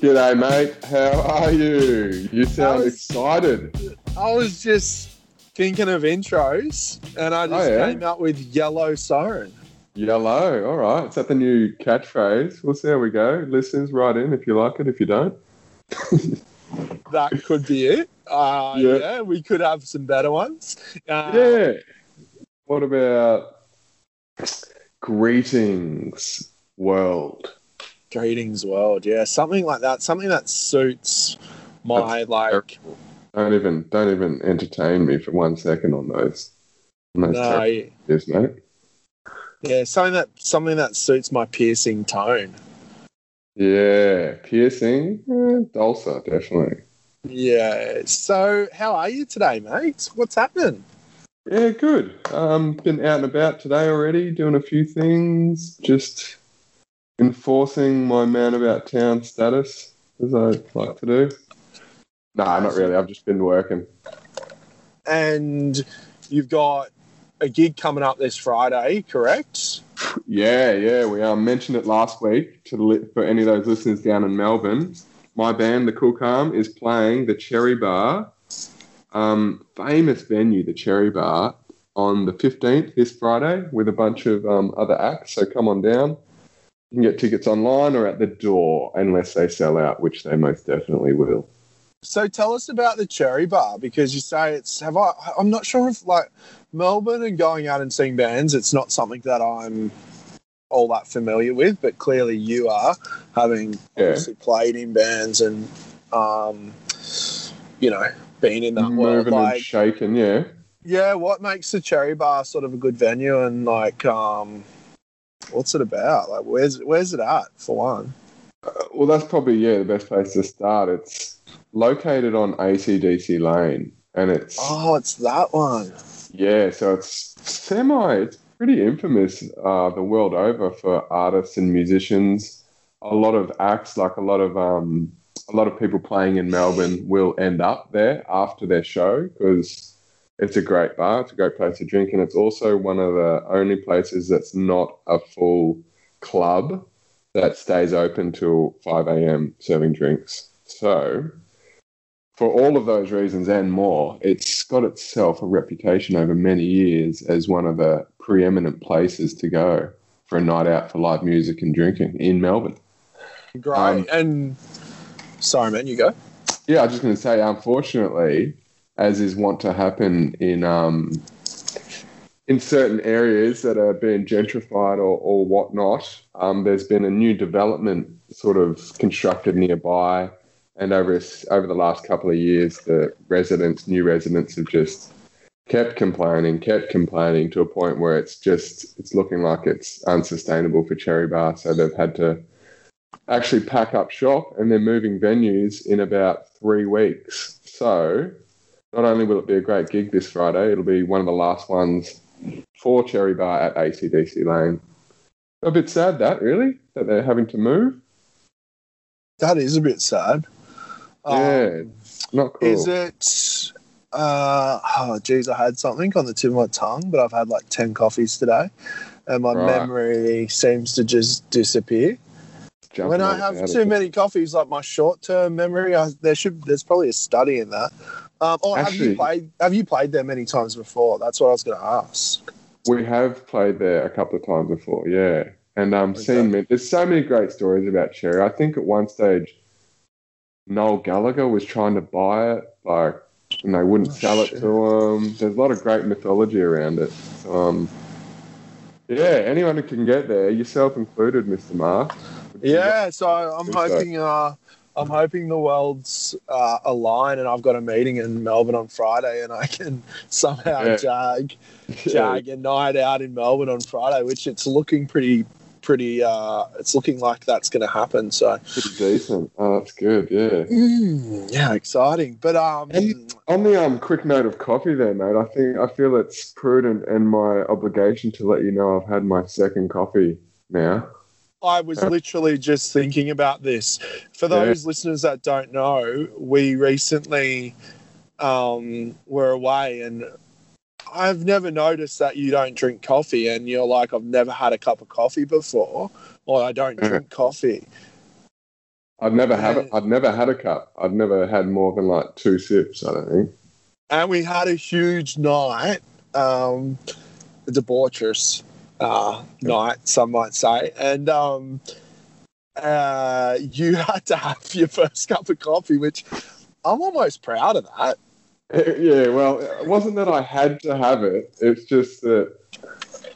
G'day, mate. How are you? You sound was- excited. I was just thinking of intros, and I just Oh, yeah? came up with Yellow Siren. Yellow. All right. Is that the new catchphrase? We'll see how we go. Listeners, write in if you like it. If you don't, That could be it. Uh, Yeah. yeah. we could have some better ones. Uh, yeah. What about greetings, world? Greetings, world. Yeah, something like that. Something that suits my That's like. Don't even don't even entertain me for one second on those. On those No, terrible mate. yeah, something that something that suits my piercing tone. Yeah, piercing, eh, dulcer, definitely. Yeah. So, how are you today, mate? What's happening? Yeah, good. Um, been out and about today already, doing a few things, just enforcing my man about town status, as I like to do. No, nah, not really. I've just been working. And you've got a gig coming up this Friday, correct? Yeah, yeah. We um, mentioned it last week to li- for any of those listeners down in Melbourne. My band, the Cool Calm, is playing the Cherry Bar, um, famous venue, the Cherry Bar, on the 15th this Friday with a bunch of um, other acts. So come on down. You can get tickets online or at the door, unless they sell out, which they most definitely will. So tell us about the Cherry Bar because you say it's have I I'm not sure if like Melbourne and going out and seeing bands it's not something that I'm all that familiar with but clearly you are having Yeah. obviously played in bands and um you know been in that world Moving like and shaking, yeah. yeah what makes the Cherry Bar sort of a good venue and like um what's it about like where's where's it at for one Uh, well, that's probably yeah the best place to start. It's located on ACDC Lane, and it's oh it's that one yeah, so it's semi. It's pretty infamous uh, the world over for artists and musicians. A lot of acts, like a lot of um, a lot of people playing in Melbourne, will end up there after their show because it's a great bar. It's a great place to drink, and it's also one of the only places that's not a full club that stays open till 5 a.m. serving drinks. So, for all of those reasons and more, it's got itself a reputation over many years as one of the preeminent places to go for a night out for live music and drinking in Melbourne. great Um, and sorry man you go Yeah, I was just going to say, unfortunately, as is wont to happen in um, in certain areas that are being gentrified or, or whatnot, um, there's been a new development sort of constructed nearby, and over over the last couple of years, the residents, new residents, have just kept complaining, kept complaining to a point where it's just it's looking like it's unsustainable for Cherry Bar, so they've had to actually pack up shop and they're moving venues in about three weeks. So not only will it be a great gig this Friday, it'll be one of the last ones for Cherry Bar at ACDC Lane. A bit sad that really that they're having to move. That is a bit sad. Yeah, not cool. Is it? Uh, oh, geez, I had something on the tip of my tongue, but I've had like 10 coffees today, and my Right. memory seems to just disappear. Jumping when I have too many coffees, like my short term memory, I, there should there's probably a study in that. Um, or have you played? Have you played there many times before? That's what I was going to ask. We have played there a couple of times before, yeah. And um, Okay. seen there's so many great stories about Cherry. I think at one stage, Noel Gallagher was trying to buy it, like, and they wouldn't Oh, sell shit. it to him. There's a lot of great mythology around it. Um, yeah, anyone who can get there, yourself included, Mr. Mark. Yeah, so I'm Think so. hoping. Uh, I'm hoping the worlds uh, align, and I've got a meeting in Melbourne on Friday, and I can somehow Yeah. jag jag a night out in Melbourne on Friday, which it's looking pretty, pretty. Uh, it's looking like that's going to happen. So pretty decent. Oh, that's good. Yeah. Mm, yeah, exciting. But um, And- On the um quick note of coffee, there, mate. I think I feel it's prudent and my obligation to let you know I've had my second coffee now. I was literally just thinking about this. For Yeah. those listeners that don't know, we recently um, were away, and I've never noticed that you don't drink coffee, and you're like, I've never had a cup of coffee before, or I don't Yeah. drink coffee. I'd never it. I'd never had a cup. I've never had more than like two sips. I don't think. and we had a huge night, um, debaucherous uh, night, some might say, and um, uh, you had to have your first cup of coffee, which I'm almost proud of that. Yeah, well, it wasn't that I had to have it. It's just that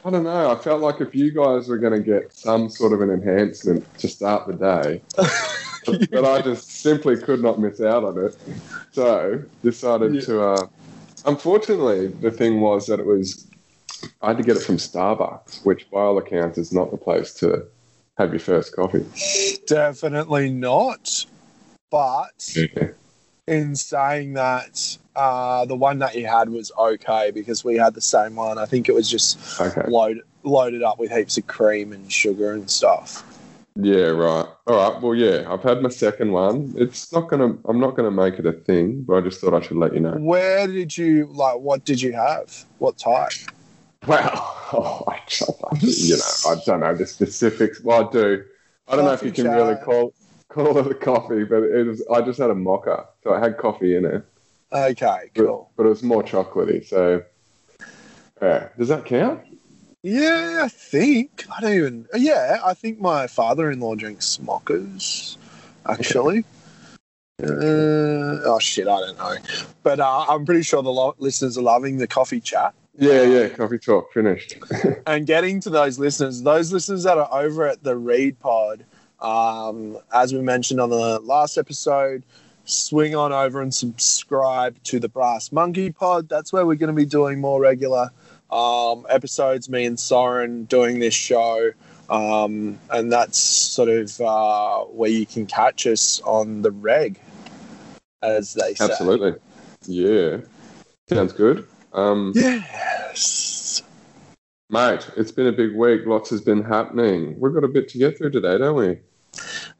I don't know. I felt like if you guys were going to get some sort of an enhancement to start the day, but I just simply could not miss out on it. So decided Yeah. to. Uh, unfortunately, the thing was that it was. I had to get it from Starbucks, which by all accounts is not the place to have your first coffee. Definitely not. But in saying that, uh, the one that you had was okay because we had the same one. I think it was just Okay. load, loaded up with heaps of cream and sugar and stuff. Yeah, right. All right. Well, yeah, I've had my second one. It's not gonna. I'm not gonna make it a thing, but I just thought I should let you know. Where did you like? What did you have? What type? Well, oh, I, you know, I don't know the specifics. Well, I do. I don't know if you Coffee can really call call it a coffee, but it was. I just had a mocha, so it had coffee in it, Okay, but, cool. but it was more chocolatey. So, yeah, does that count? Yeah, I think I don't even. Yeah, I think my father-in-law drinks mockers. Actually. Uh, oh shit, I don't know, but uh, I'm pretty sure the lo- listeners are loving the coffee chat. Yeah, yeah. Coffee talk finished. and getting to those listeners, those listeners that are over at the Read Pod, um, as we mentioned on the last episode, swing on over and subscribe to the Brass Monkey Pod. That's where we're going to be doing more regular um, episodes. Me and Soren doing this show. Um, and that's sort of uh, where you can catch us on the reg, as they say. Absolutely. Yeah. Sounds good. Um, Yes. mate, it's been a big week. Lots has been happening. We've got a bit to get through today, don't we?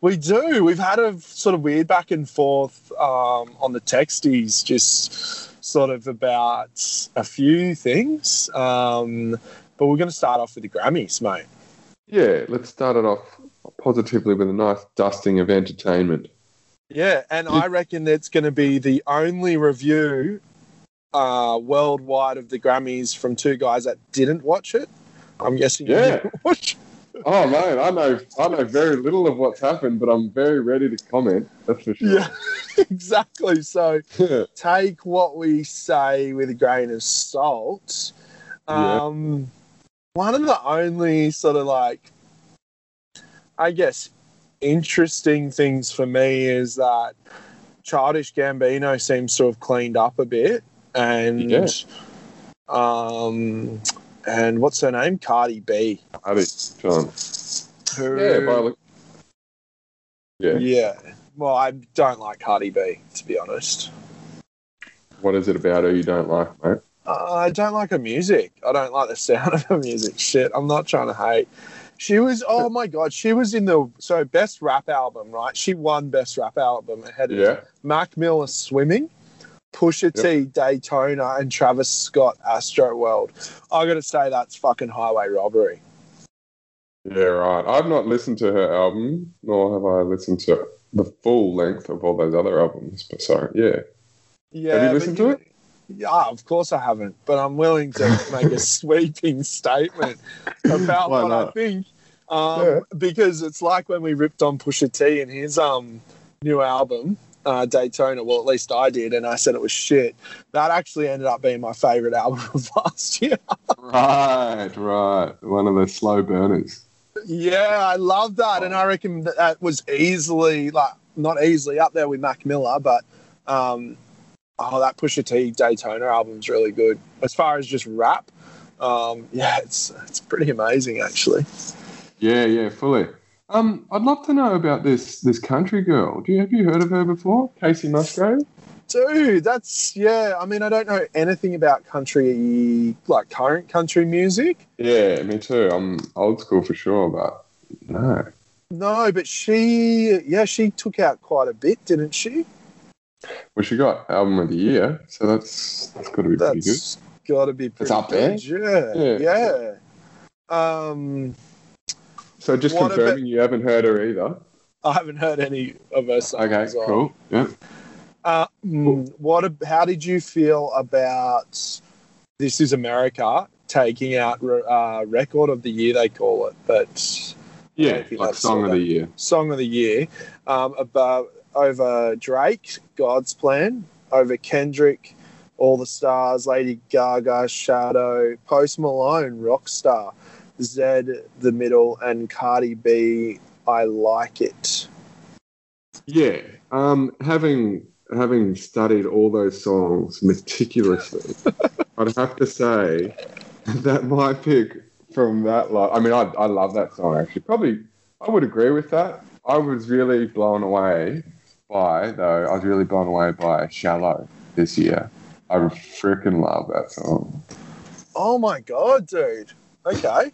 We do. We've had a sort of weird back and forth um, on the texties, just sort of about a few things. Um, but we're going to start off with the Grammys, mate. Yeah, let's start it off positively with a nice dusting of entertainment. Yeah, and I reckon it's going to be the only review uh, worldwide of the Grammys from two guys that didn't watch it. I'm guessing you Yeah. didn't watch. Oh man, I know I know very little of what's happened, but I'm very ready to comment. That's for sure. Yeah, exactly. So take what we say with a grain of salt. Yeah. Um, One of the only sort of like, I guess, interesting things for me is that Childish Gambino seems to have cleaned up a bit, and um, and what's her name? Cardi B. Adi, John. Who, Yeah, by look. Yeah. yeah. Well, I don't like Cardi B to be honest. What is it about her you don't like, mate? Uh, I don't like her music. I don't like the sound of her music. Shit, I'm not trying to hate. She was, oh my god, she was in the so best rap album, right? She won best rap album ahead of Yeah. Mac Miller Swimming, Pusha T Daytona, and Travis Scott Astroworld. I got to say that's fucking highway robbery. Yeah, right. I've not listened to her album, nor have I listened to the full length of all those other albums. But sorry, yeah. Yeah, Have you listened to it? Yeah, of course I haven't, but I'm willing to make a sweeping statement about what I think. Um, Yeah. Because it's like when we ripped on Pusha T and his um, new album, uh, Daytona. Well, at least I did, and I said it was shit. That actually ended up being my favorite album of last year. Right, right. One of the slow burners. yeah, I love that, and I reckon that, that was easily like not easily up there with Mac Miller, but um, oh, that Pusha T Daytona album's really good as far as just rap. Um, yeah, it's it's pretty amazing actually. Yeah, yeah, fully. Um, I'd love to know about this this country girl. Do you have you heard of her before? Kacey Musgrave? Dude, that's yeah. I mean, I don't know anything about country, like current country music. Yeah, me too. I'm old school for sure, but no. No, but she, yeah, she took out quite a bit, didn't she? Well, she got album of the year, so that's that's got to be pretty good. Got to be pretty up there? good. Yeah, Yeah. yeah. Um, So just what confirming you haven't heard her either. I haven't heard any of her songs. Okay, well. cool. Yeah. Uh, mm, what? How did you feel about "This Is America" taking out uh, record of the year? They call it, but Yeah, like song of of- the year. song of the year um, about over Drake, God's Plan, over Kendrick, All the Stars, Lady Gaga, Shallow, Post Malone, Rockstar, Zedd, The Middle, and Cardi B. I like it. Yeah. Um, having having studied all those songs meticulously, I'd have to say that my pick from that lot. I mean, I I love that song actually. Probably, I would agree with that. I was really blown away by though. I was really blown away by "Shallow" this year. I freaking love that song. Oh my god, dude. Okay.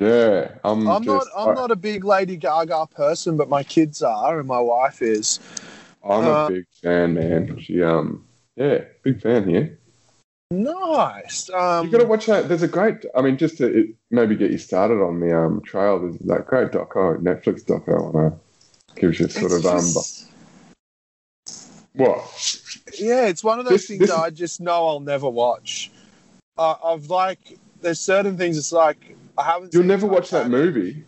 Yeah, I'm. I'm not I'm not a big Lady Gaga person, but my kids are and my wife is. I'm uh, a big fan, man. She um, yeah, big fan here. Nice. Um, You got to watch that. There's a great. I mean, just to it, maybe get you started on the um trail. There's that great doco, Netflix doco on a gives you sort of um. just- What? Yeah, it's one of those This- things this- that I just know I'll never watch. Uh, I've like, there's certain things. It's like I haven't. You'll never watch that movie.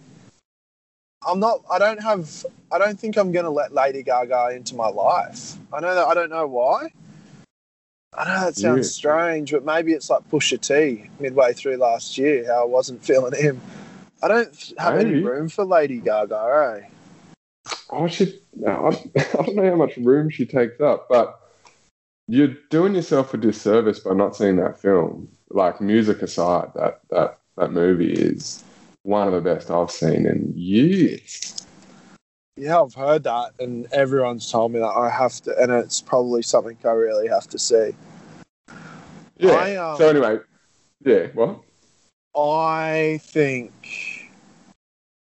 I'm not. I don't have. I don't think I'm gonna let Lady Gaga into my life. I know that. I don't know why. I know that sounds Yeah. strange, but maybe it's like Pusha T midway through last year. How I wasn't feeling him. I don't have any room for Lady Gaga. Eh? Oh, she. no, I, I don't know how much room she takes up, but you're doing yourself a disservice by not seeing that film. Like music aside, that that that movie is one of the best I've seen in years. Yeah, I've heard that, and everyone's told me that I have to, and it's probably something I really have to see. Yeah. I, um, so anyway, yeah. What? I think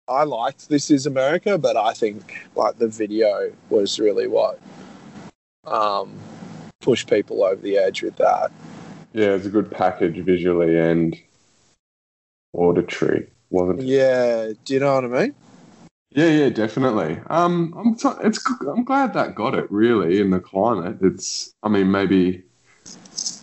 I liked This Is America, but I think like the video was really what um, pushed people over the edge with that. Yeah, it's a good package visually and auditory, wasn't it? Yeah, do you know what I mean? Yeah, yeah, definitely. Um, I'm so, it's I'm glad that got it really in the climate. It's I mean maybe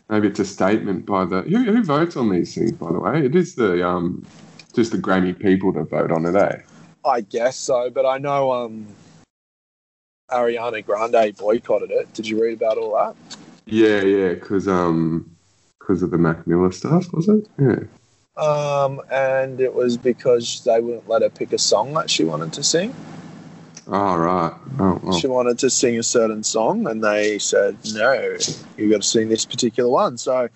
maybe it's a statement by the who who votes on these things by the way. It is the um just the Grammy people that vote on it, eh? I guess so, but I know um, Ariana Grande boycotted it. Did you read about all that? Yeah, yeah, because um because of the Mac Miller stuff, was it? Yeah. Um, and it was because they wouldn't let her pick a song that she wanted to sing. Oh right. Oh, oh. She wanted to sing a certain song, and they said, "No, you've got to sing this particular one." So,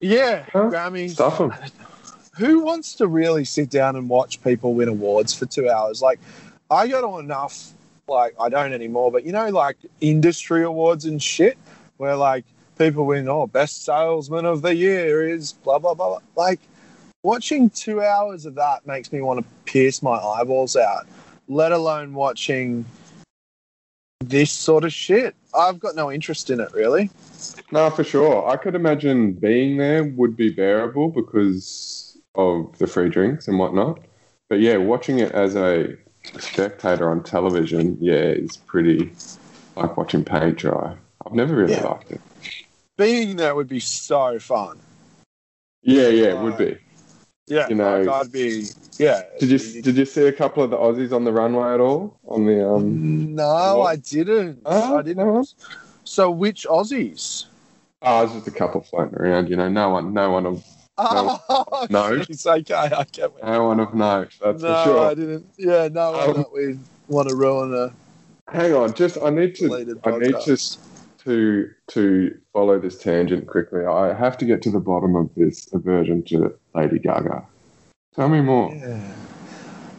yeah, Huh? Grammy. Stuff 'em. Who wants to really sit down and watch people win awards for two hours? Like, I got to enough. Like, I don't anymore, but you know, like industry awards and shit, where like people win, oh, best salesman of the year is blah blah blah. blah. Like, watching two hours of that makes me want to pierce my eyeballs out let alone watching this sort of shit. I've got no interest in it really. No, for sure. I could imagine being there would be bearable because of the free drinks and whatnot. But yeah, watching it as a spectator on television, yeah, is pretty like watching paint dry. I've never really Yeah. liked it. Being there would be so fun. Yeah, yeah, it would be. Yeah, You know- like I'd be. Yeah. Did you did you see a couple of the Aussies on the runway at all? On the um No, What? I didn't. Oh, I didn't. no. So which Aussies? Oh, it's just a couple floating around, you know, no one no one of Oh, No. It's okay. I get it. no one of note, that's no, for sure. I didn't. Yeah, no, Um. We want to ruin a Hang on, just I need to I need to to to follow this tangent quickly. I have to get to the bottom of this aversion to Lady Gaga. Tell me more. Yeah.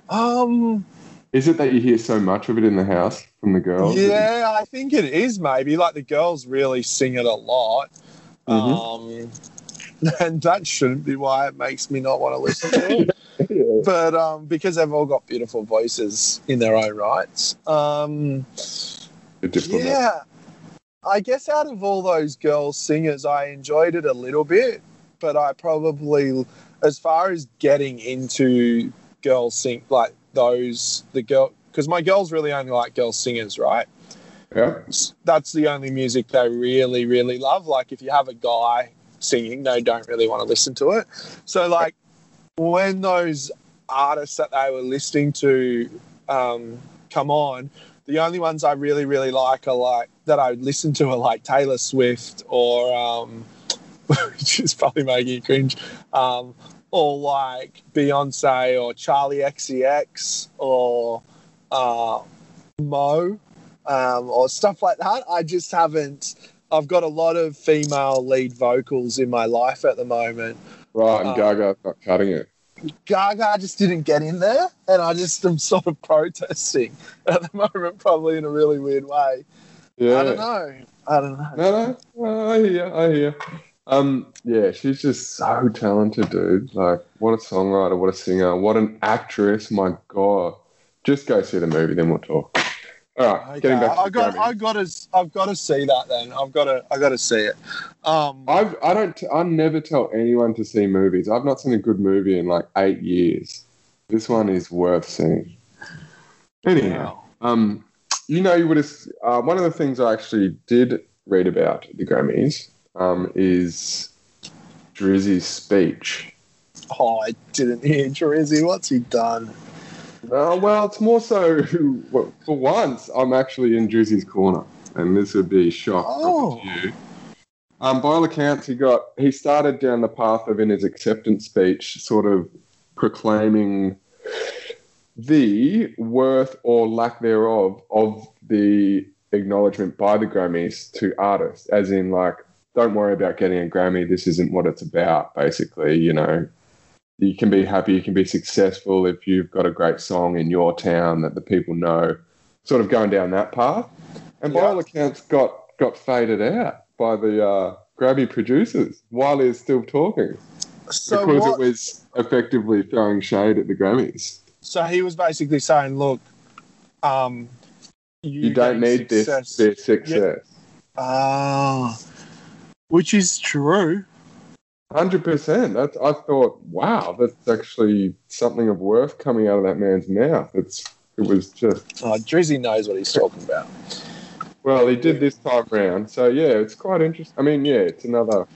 Um. Is it that you hear so much of it in the house from the girls? Yeah, I think it is maybe. Like the girls really sing it a lot. Mhm. Um, and that shouldn't be why it makes me not want to listen to it. yeah. but um, because they've all got beautiful voices in their own rights. Um, yeah, I guess out of all those girl singers, I enjoyed it a little bit, but I probably, as far as getting into girl sing, like those the girl because my girls really only like girl singers, right? Yeah. That's the only music they really, really love. Like if you have a guy singing, they don't really want to listen to it. So like when those artists that they were listening to um, come on, the only ones I really, really like are like that I would listen to are like Taylor Swift or um, which is probably making you cringe. Um, or like Beyonce or Charli XCX or uh, Mo um, or stuff like that. I just haven't. I've got a lot of female lead vocals in my life at the moment. Right, and Uh, Gaga's not cutting it. Gaga just didn't get in there, and I just am sort of protesting at the moment, probably in a really weird way. Yeah. I don't know. I don't know. No, no, I hear, I hear. Um, yeah, she's just so talented, dude. Like, what a songwriter, what a singer, what an actress. My God, just go see the movie, then we'll talk. All right, Okay, getting back to I got, Grammys. I got to, I've got to see that. Then I've got to, I got to see it. Um, I've, I don't, t- I never tell anyone to see movies. I've not seen a good movie in like eight years. This one is worth seeing. Anyhow, wow. um, you know, you would have. Uh, one of the things I actually did read about the Grammys um, is Drizzy's speech. Oh, I didn't hear Drizzy. What's he done? Uh, well, it's more so for once I'm actually in Drizzy's corner, and this would be a shock Oh. to you. Um, by all accounts, he got he started down the path of in his acceptance speech, sort of proclaiming the worth or lack thereof of the acknowledgement by the Grammys to artists, as in like, don't worry about getting a Grammy. This isn't what it's about. Basically, you know, you can be happy, you can be successful if you've got a great song in your town that the people know. Sort of going down that path, and by all accounts, got got faded out by the uh, Grammy producers while he was still talking So because what? it was effectively throwing shade at the Grammys. So he was basically saying, "Look, um, you, You, don't need this success- their success. Ah, which is true. Hundred percent. That's. I thought, wow, that's actually something of worth coming out of that man's mouth. It's. It was just. Oh, Drizzy knows what he's talking about. Well, he did this time round, so yeah, it's quite interesting. I mean, yeah, it's another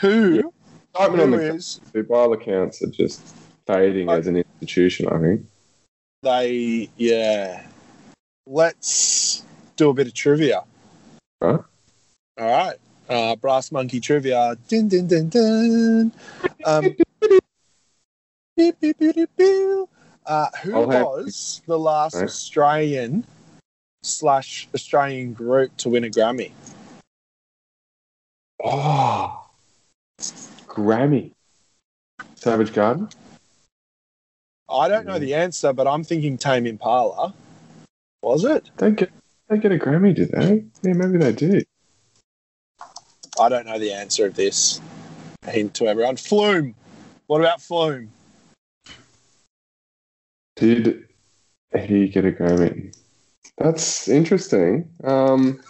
Who? on the is? the by all accounts are just fading as an institution. I think. They? Yeah. Let's do a bit of trivia. Right. All right. Uh, Brass Monkey trivia. Din din din din. Um. Uh, who was the last Right. Australian slash Australian group to win a Grammy? Oh, Grammy. Savage Garden. I don't know the answer, but I'm thinking Tame Impala. Was it? They get they get a Grammy, did they? Yeah, maybe they did. I don't know the answer of this. A hint to everyone. Flume. What about Flume? Did he get a Grammy? That's interesting. Um,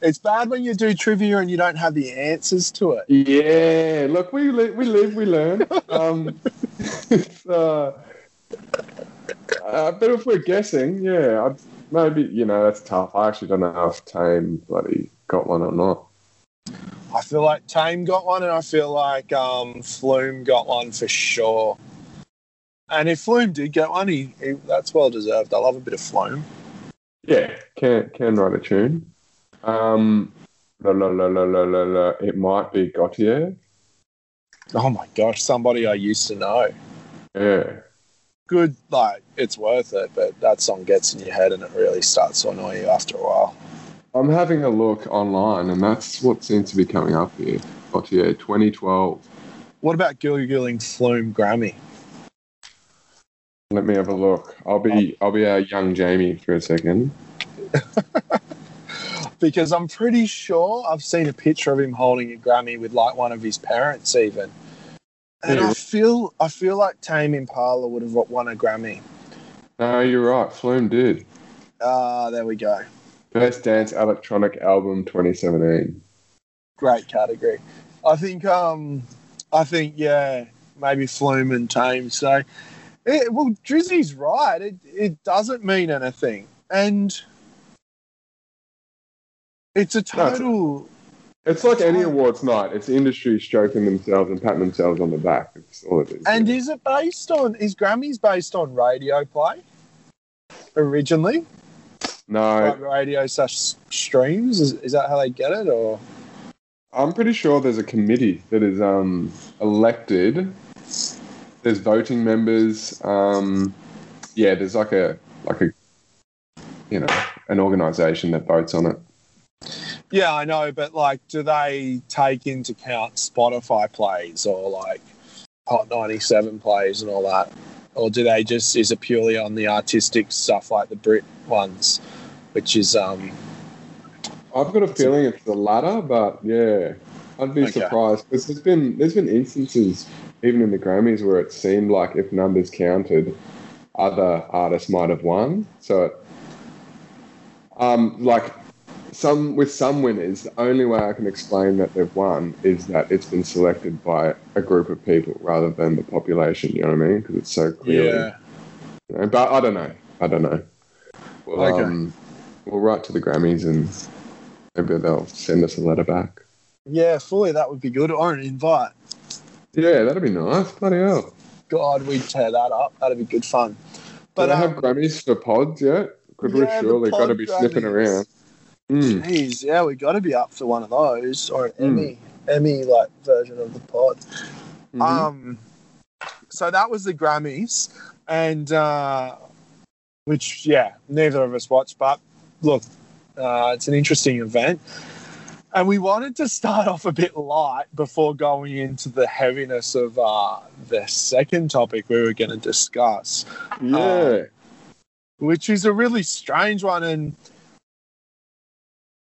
It's bad when you do trivia and you don't have the answers to it. yeah, look, we li- we live, we learn. Um, it's, uh, uh, but if we're guessing, yeah, I'd, maybe you know that's tough. I actually don't know if Tame bloody got one or not. I feel like Tame got one, and I feel like um, Flume got one for sure. And if Flume did get one, he, he that's well deserved. I love a bit of Flume. Yeah, can can write a tune. Um, la, la, la, la, la, la, la. It might be Gotye. Oh my gosh, somebody I used to know. Yeah. Good, like it's worth it, but that song gets in your head and it really starts to annoy you after a while. I'm having a look online, and that's what seems to be coming up here. Gotye, 2012. What about Googling Flume Grammy? Let me have a look. I'll be I'll be a young Jamie for a second. Because I'm pretty sure I've seen a picture of him holding a Grammy with like one of his parents, even. And Yeah. I feel I feel like Tame Impala would have won a Grammy. No, you're right. Flume did. Ah, there we go. Best Dance Electronic Album 2017. Great category. I think um I think yeah, maybe Flume and Tame. So It, well, Drizzy's right. It it doesn't mean anything, and it's a No, it's- like any awards night. It's industry stroking themselves and patting themselves on the back. It's all it is. And is it based on? Is Grammys based on radio play originally? no, Like radio slash streams? Is, is that how they get it, or? I'm pretty sure there's a committee that is um, elected. There's voting members. Um, yeah, there's like a like a you know an organisation that votes on it. Yeah, I know, but like, do they take into account Spotify plays or like Hot 97 plays and all that? Or do they just, is it purely on the artistic stuff like the Brit ones, which is, um, I've got a feeling it's the latter, but yeah, I'd be Okay. surprised because there's been there's been instances even in the Grammys where it seemed like if numbers counted, other artists might have won. So, it, um, like some with some winners, the only way I can explain that they've won is that it's been selected by a group of people rather than the population. You know what I mean? Because it's so clearly. yeah. you know, but I don't know. I don't know. We'll, Okay. um, we'll write to the Grammys and maybe they'll send us a letter back. Yeah, fully, that would be good. Or an invite. Yeah, that'd be nice. Bloody hell. God, we'd tear that up. That'd be good fun. But Do they have um, Grammys for pods yet? Could we yeah, surely got to be sniffing around? Mm. Geez, yeah, we got to be up for one of those or an Hmm. Emmy, Emmy like version of the pod. Mhm. Um, so that was the Grammys, and uh, which yeah, neither of us watched, but look, uh, it's an interesting event. And we wanted to start off a bit light before going into the heaviness of uh, the second topic we were going to discuss, yeah. which is a really strange one. And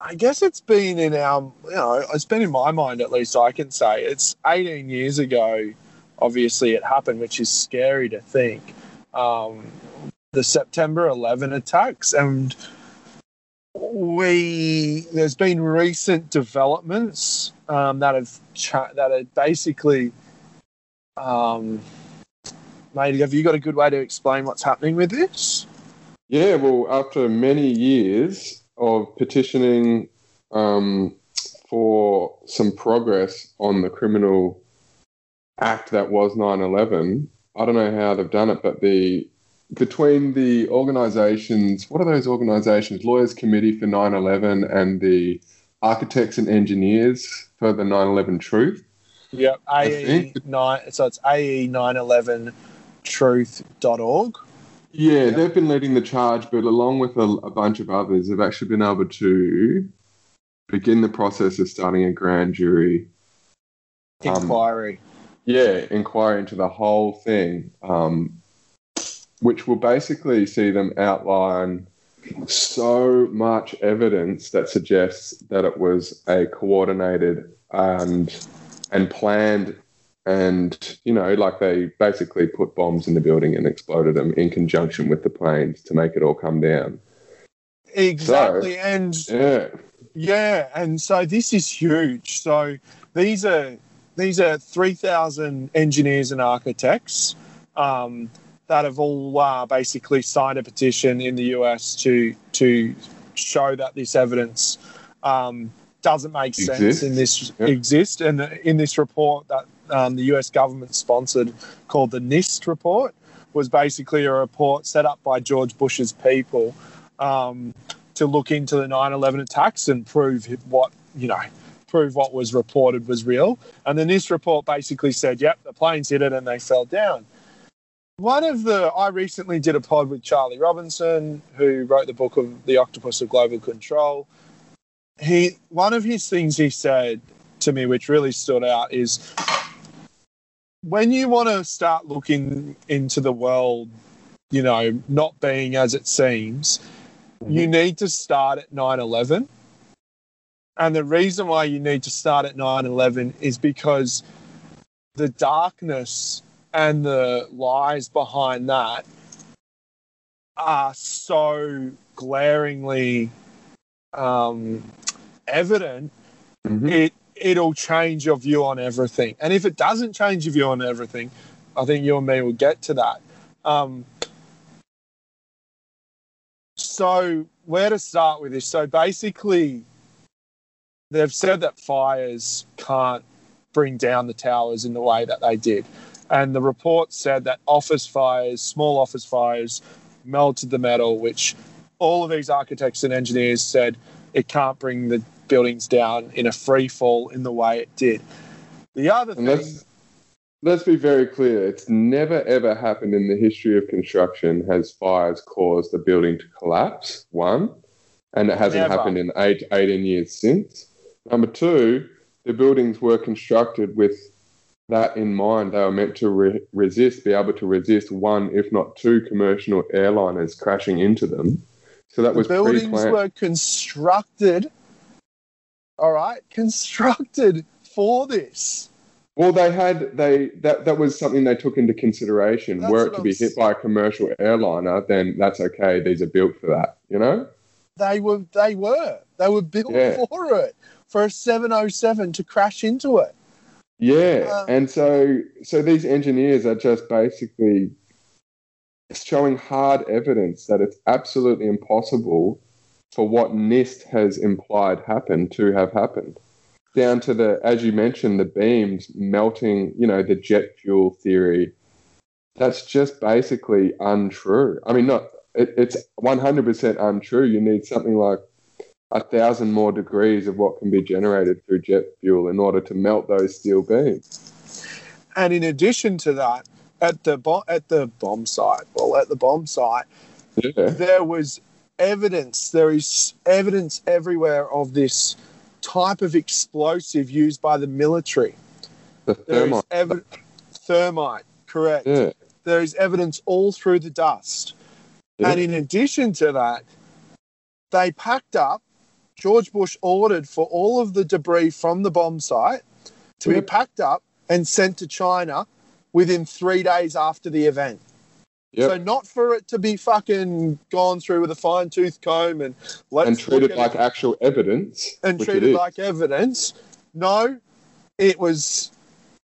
I guess it's been in our, you know, it's been in my mind at least, I can say. It's 18 years ago, obviously, it happened, which is scary to think. Um, the September 11 attacks. And we, there's been recent developments um, that have, cha- that are basically, um, mate, have you got a good way to explain what's happening with this? Yeah, well, after many years of petitioning um, for some progress on the criminal act that was 9 11, I don't know how they've done it, but the between the organizations, what are those organizations? Lawyers Committee for 9 11 and the Architects and Engineers for the 9 11 Truth. Yep, AE nine. So it's AE nine eleven truth.org. Yeah, Yep. they've been leading the charge, but along with a, a bunch of others, they've actually been able to begin the process of starting a grand jury. Um, inquiry. Yeah, inquiry into the whole thing, um, which will basically see them outline so much evidence that suggests that it was a coordinated and and planned and you know like they basically put bombs in the building and exploded them in conjunction with the planes to make it all come down exactly, and yeah yeah, and so this is huge. So these are these are three thousand engineers and architects um, that have all uh, basically signed a petition in the US to to show that this evidence um, doesn't make sense Exists. in this exist and in this report that um, the US government sponsored called the NIST report was basically a report set up by George Bush's people um, to look into the 9/11 attacks and prove what you know prove what was reported was real. And the NIST report basically said, "Yep, the planes hit it and they fell down." One of the I recently did a pod with Charlie Robinson, who wrote the book of The Octopus of Global Control. He one of his things he said to me, which really stood out, is when you want to start looking into the world, you know, not being as it seems, you need to start at 9 11. And the reason why you need to start at 9 11 is because the darkness and the lies behind that are so glaringly um, evident, Mhm. it it'll change your view on everything. And if it doesn't change your view on everything, I think you and me will get to that. Um, so where to start with this? So basically, they've said that fires can't bring down the towers in the way that they did. And the report said that office fires, small office fires, melted the metal, which all of these architects and engineers said it can't bring the buildings down in a free fall in the way it did. The other And thing, let's let's be very clear. It's never ever happened in the history of construction has fires caused a building to collapse. One, and it hasn't Never. happened in eight, 18 years since. Number two, the buildings were constructed with that in mind. They were meant to re- resist, be able to resist one, if not two, commercial airliners crashing into them. So that the was buildings pre-planned. were constructed, all right, constructed for this. Well, they had they that that was something they took into consideration. That's Were it to I'm be hit by a commercial airliner, then that's okay. These are built for that, you know. They were, they were, they were built Yeah. for it, for a 707 to crash into it. Yeah, Um, and so so these engineers are just basically showing hard evidence that it's absolutely impossible for what NIST has implied happened to have happened. Down to the, as you mentioned, the beams melting, you know, the jet fuel theory. That's just basically untrue. I mean, not it, it's 100% untrue. You need something like a thousand more degrees of what can be generated through jet fuel in order to melt those steel beams. And in addition to that, at the bo- at the bomb site, well, at the bomb site, Yeah. there was evidence. There is evidence everywhere of this type of explosive used by the military. The There is thermite. evi- thermite, correct. Yeah. There is evidence all through the dust. Yeah. And in addition to that, they packed up. George Bush ordered for all of the debris from the bomb site to be packed up and sent to China within three days after the event. Yep. So not for it to be fucking gone through with a fine tooth comb and let's and treated like it actual evidence. and treated like evidence. No, it was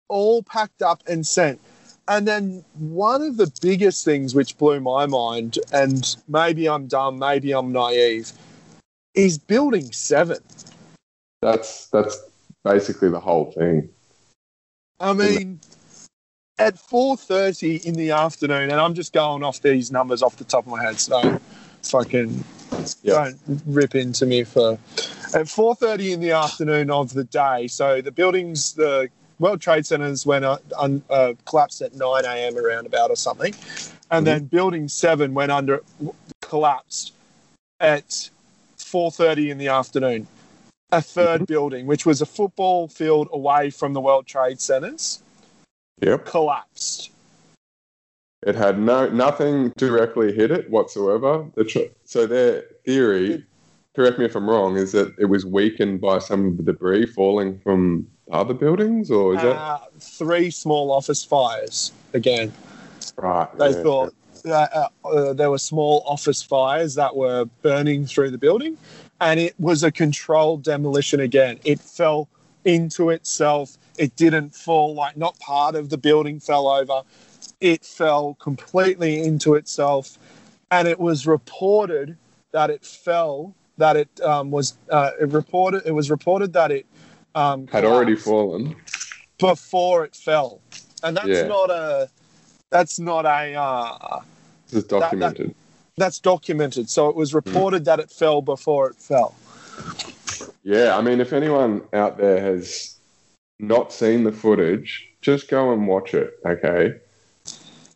all packed up and sent. And then one of the biggest things which blew my mind, and maybe I'm dumb, maybe I'm naive, is building seven. That's that's basically the whole thing. I mean, at 4.30 in the afternoon, and I'm just going off these numbers off the top of my head, so fucking Yeah. don't rip into me for... At 4.30 in the afternoon of the day, so the buildings, the World Trade Centers went uh, un, uh, collapsed at 9 a.m. around about or something, and then Building 7 went under, collapsed at 4.30 in the afternoon. A 3rd building, which was a football field away from the World Trade Centers, Yep. collapsed. It had no nothing directly hit it whatsoever. The tr- so their theory, correct me if I'm wrong, is that it was weakened by some of the debris falling from other buildings, or is that Uh, three small office fires again. right? They yeah. thought that, uh, uh, there were small office fires that were burning through the building, and it was a controlled demolition again. It fell into itself. It didn't fall like not part of the building fell over. It fell completely into itself, and it was reported that it fell. That it um, was uh, it reported. It was reported that it um, had already fallen. before it fell, and that's Yeah. not a that's not a uh, This is documented. that's documented. So it was reported that it fell before it fell. Yeah, I mean, if anyone out there has not seen the footage, just go and watch it, okay?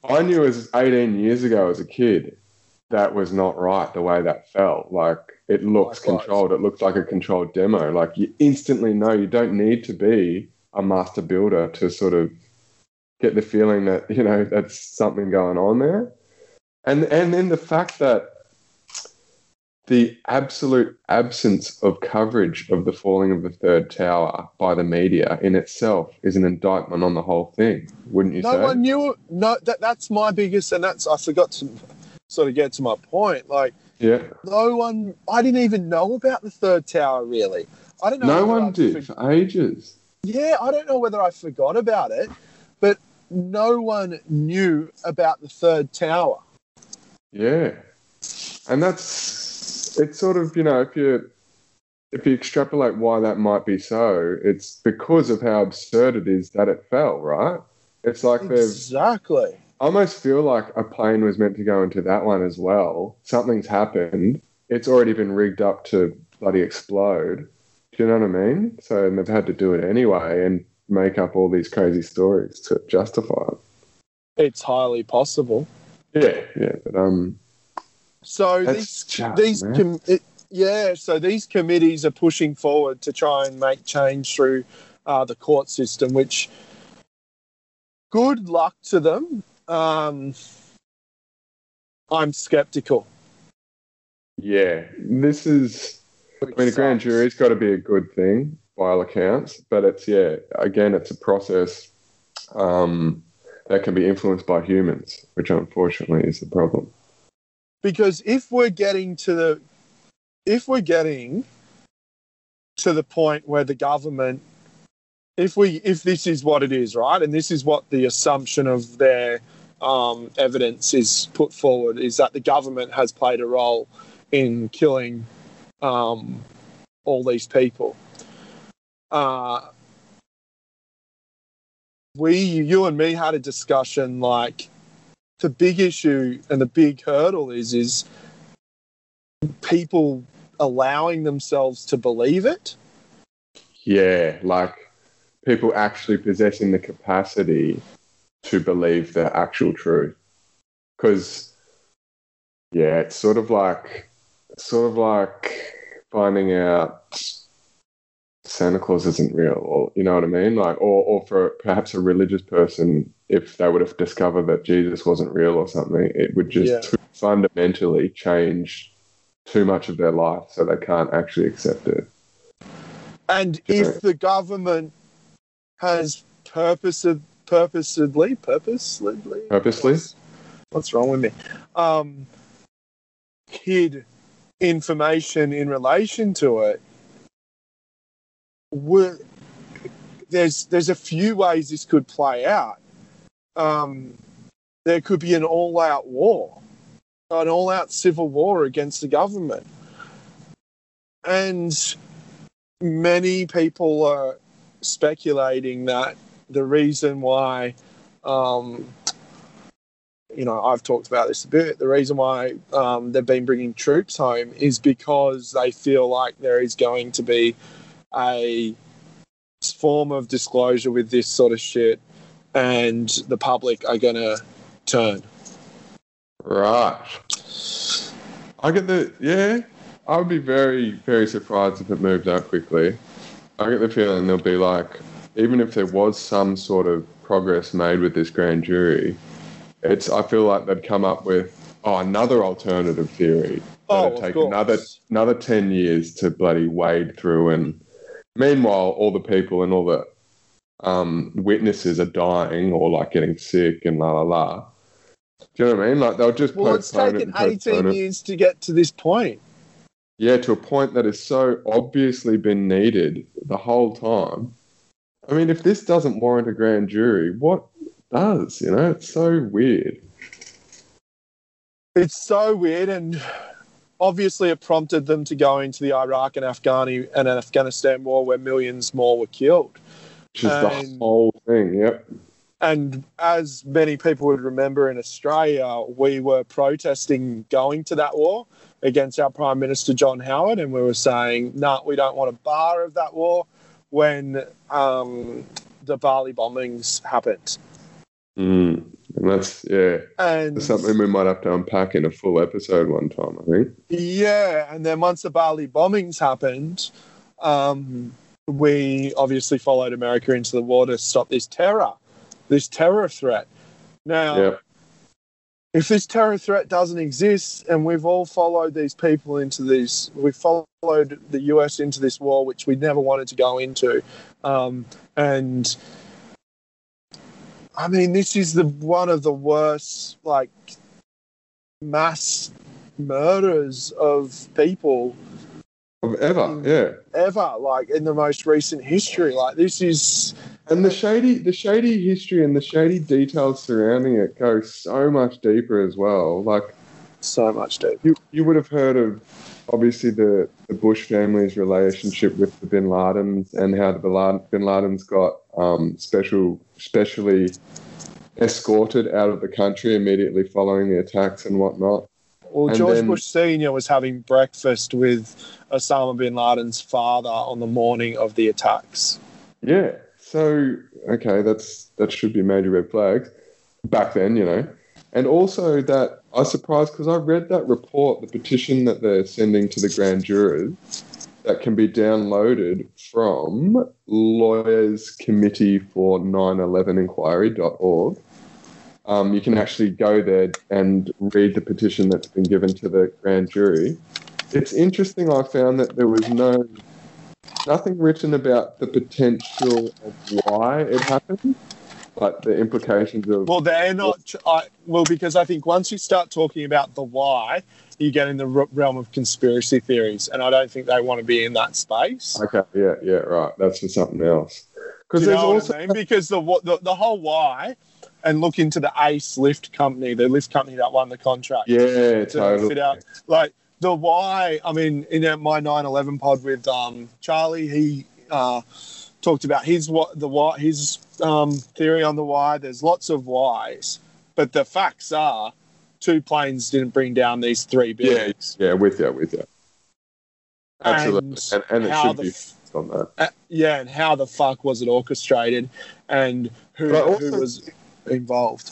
I knew as 18 years ago as a kid that was not right the way that felt. Like, it looks Likewise. controlled. It looks like a controlled demo. Like, you instantly know you don't need to be a master builder to sort of get the feeling that, you know, that's something going on there. And, and then the fact that the absolute absence of coverage of the falling of the third tower by the media in itself is an indictment on the whole thing, wouldn't you no say? No one knew. No, that that's my biggest, and that's I forgot to sort of get to my point. Like yeah, no one, I didn't even know about the third tower. Really, I don't know. no one I did for- for ages. yeah, I don't know whether I forgot about it, but no one knew about the third tower. Yeah, and that's it's sort of you know if you if you extrapolate why that might be so, it's because of how absurd it is that it fell. Right? It's like Exactly. I almost feel like a plane was meant to go into that one as well. Something's happened. It's already been rigged up to bloody explode. Do you know what I mean? So and they've had to do it anyway and make up all these crazy stories to justify it. It's highly possible. Yeah, yeah, but um, So That's these these com- it, yeah, so these committees are pushing forward to try and make change through uh, the court system, which good luck to them. Um, I'm skeptical. yeah, this is. I mean, a grand jury's got to be a good thing by all accounts, but it's yeah, again, it's a process um, that can be influenced by humans, which unfortunately is the problem. Because if we're getting to the if we're getting to the point where the government if we if this is what it is right? And this is what the assumption of their um, evidence is put forward is that the government has played a role in killing um, all these people. Uh, we you and me had a discussion like the big issue and the big hurdle is is people allowing themselves to believe it. Yeah, like people actually possessing the capacity to believe the actual truth. Because, yeah, it's sort of like, sort of like finding out Santa Claus isn't real, or you know what I mean? Like, or, or for perhaps a religious person, if they would have discovered that Jesus wasn't real or something, it would just Yeah. too fundamentally change too much of their life, so they can't actually accept it. And Sure. if the government has purposed, purposedly, purposely, Purposely? What's, what's wrong with me? Um, hid information in relation to it. There's there's a few ways this could play out. Um, there could be an all-out war, an all-out civil war against the government, and many people are speculating that the reason why, um, you know, I've talked about this a bit. The reason why um, they've been bringing troops home is because they feel like there is going to be a form of disclosure with this sort of shit, and the public are going to turn. Right. I get the yeah. I would be very very surprised if it moved that quickly. I get the feeling there'll be like, even if there was some sort of progress made with this grand jury, it's. I feel like they'd come up with oh another alternative theory. Oh, That'd of take another another ten years to bloody wade through, and meanwhile all the people and all the um, witnesses are dying or like getting sick and la la la. Do you know what I mean? Like they'll just Well, it's taken 18 it. years to get to this point. Yeah, to a point that has so obviously been needed the whole time. I mean, if this doesn't warrant a grand jury, what does? You know, it's so weird. It's so weird, and obviously, it prompted them to go into the Iraq and Afghani and Afghanistan war, where millions more were killed. Which is the And- whole thing. Yep. And as many people would remember in Australia, we were protesting going to that war against our Prime Minister John Howard, and we were saying, "No, nah, we don't want a bar of that war." When um, the Bali bombings happened, Mm. And that's yeah, and that's something we might have to unpack in a full episode one time. I think. Yeah, and then once the Bali bombings happened, um, we obviously followed America into the war to stop this terror, this terror threat. Now, if this terror threat doesn't exist, and we've all followed these people into this, we followed the US into this war, which we never wanted to go into, um, and I mean, this is the one of the worst, like, mass murders of people of ever. Yeah, ever, like in the most recent history. Like this is and the shady, the shady history and the shady details surrounding it go so much deeper as well. Like so much deep. you, you would have heard of obviously the, the Bush family's relationship with the Bin Ladens and how the Bin Ladens got um, special, specially escorted out of the country immediately following the attacks and whatnot. Well, And George then- Bush Senior was having breakfast with Osama bin Laden's father on the morning of the attacks. Yeah. So okay, that's that should be major red flags back then, you know. And also that I was surprised because I read that report, the petition that they're sending to the grand jurors, that can be downloaded from Lawyers Committee for 9/11 Inquiry.org. Um, you can actually go there and read the petition that's been given to the grand jury. It's interesting. I found that there was no nothing written about the potential of why it happened, but the implications of Well, they're not. I, well, because I think once you start talking about the why, you get in the realm of conspiracy theories, and I don't think they want to be in that space. okay, yeah, yeah, right. That's for something else. Because there's also what I mean? Because the, the the whole why, and look into the Ace Lift company, the lift company that won the contract. yeah, to totally. fit out. Like the why, I mean, in uh, my 9/11 pod with um, Charlie, he uh, talked about his what the why his um, theory on the why. There's lots of whys, but the facts are two planes didn't bring down these three Yeah, buildings. yeah, with you, with you. Absolutely, And and, and, it should the be on that. Uh, yeah, and how the fuck was it orchestrated, and who, also- who was involved?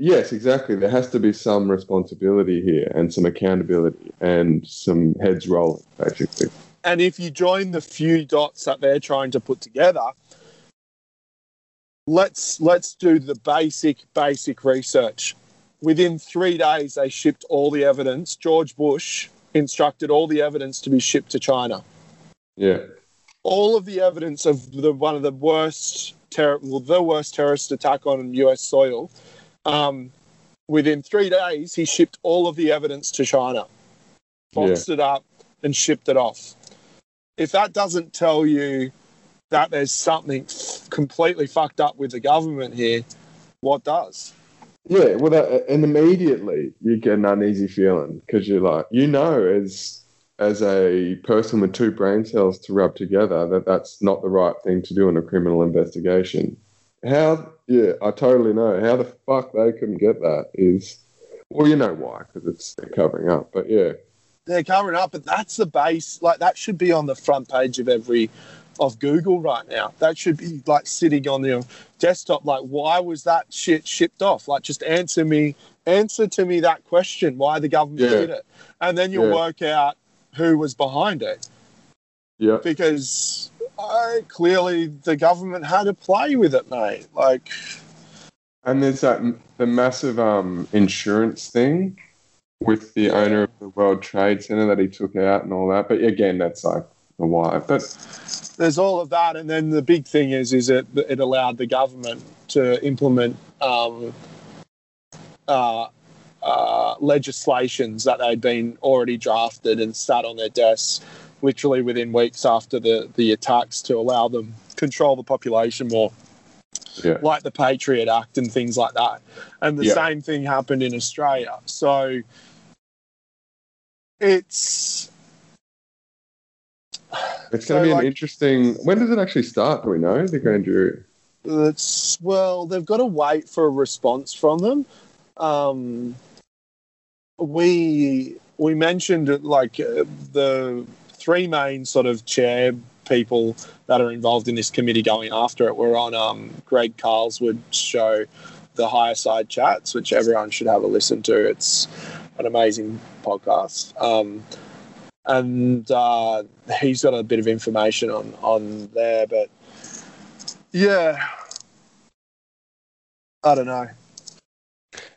Yes, exactly. There has to be some responsibility here and some accountability and some heads rolling, basically. And if you join the few dots that they're trying to put together, let's let's do the basic basic research. Within three days, they shipped all the evidence. George Bush instructed all the evidence to be shipped to China. Yeah, All of the evidence of the one of the worst terror, well, the worst terrorist attack on U.S. soil. Um, within three days, he shipped all of the evidence to China, boxed it up, and shipped it off. If that doesn't tell you that there's something completely fucked up with the government here, what does? Yeah. Well, that, and immediately you get an uneasy feeling because you're like, you know, as as a person with two brain cells to rub together, that that's not the right thing to do in a criminal investigation. How? Yeah, I totally know how the fuck they couldn't get that is. Well, you know why? Because it's they're covering up. But yeah, They're covering up, but that's the base. Like that should be on the front page of every of Google right now. That should be like sitting on your desktop. Like, why was that shit shipped off? Like, just answer me, answer to me that question. Why the government Yeah. did it, and then you'll Yeah. work out who was behind it. yeah. Because I, clearly the government had to play with it, mate. Like, And there's that the massive um, insurance thing with the owner of the World Trade Center that he took out and all that. But again, that's like the why. But there's all of that, and then the big thing is, is it it allowed the government to implement um, uh, uh, legislations that they'd been already drafted and sat on their desks, literally within weeks after the the attacks, to allow them control the population more, yeah, like the Patriot Act and things like that. And the Yeah. same thing happened in Australia. So it's it's So, going to be like- an interesting. When does it actually start? Do we know the grand jury? It's well, they've got to wait for a response from them. Um, we we mentioned like uh, the three main sort of chair people that are involved in this committee going after it were on um, Greg Carlwood's show, the Higher Side Chats, which everyone should have a listen to. It's an amazing podcast. Um, and uh, he's got a bit of information on on there, but yeah. I don't know.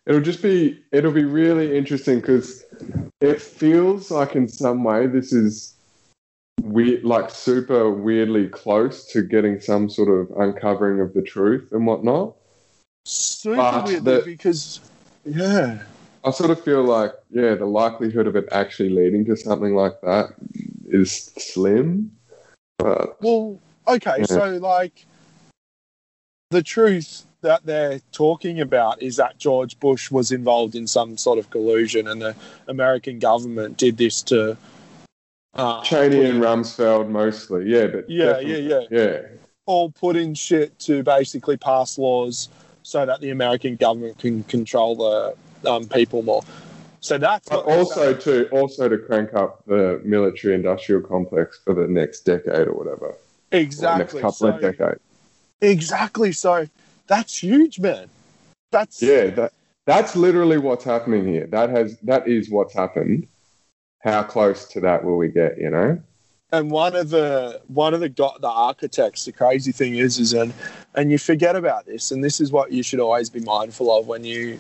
It'll just be. It'll be really interesting because it feels like in some way this is weird, like super weirdly close to getting some sort of uncovering of the truth and whatnot. Super But weird the- because yeah. I sort of feel like, yeah, the likelihood of it actually leading to something like that is slim. But Well, okay, Yeah. so like the truth that they're talking about is that George Bush was involved in some sort of collusion, and the American government did this to. Uh, Cheney and Rumsfeld mostly, yeah, but Yeah, yeah, yeah. yeah, All put in shit to basically pass laws so that the American government can control the um, people more. So that's But also to also to crank up the military industrial complex for the next decade or whatever, or the next exactly couple so, of decades. exactly. So that's huge, man. That's Yeah, that that's literally what's happening here. That has that is what's happened. How close to that will we get? You know? and one of the one of the the architects the crazy thing is is and and you forget about this and this is what you should always be mindful of when you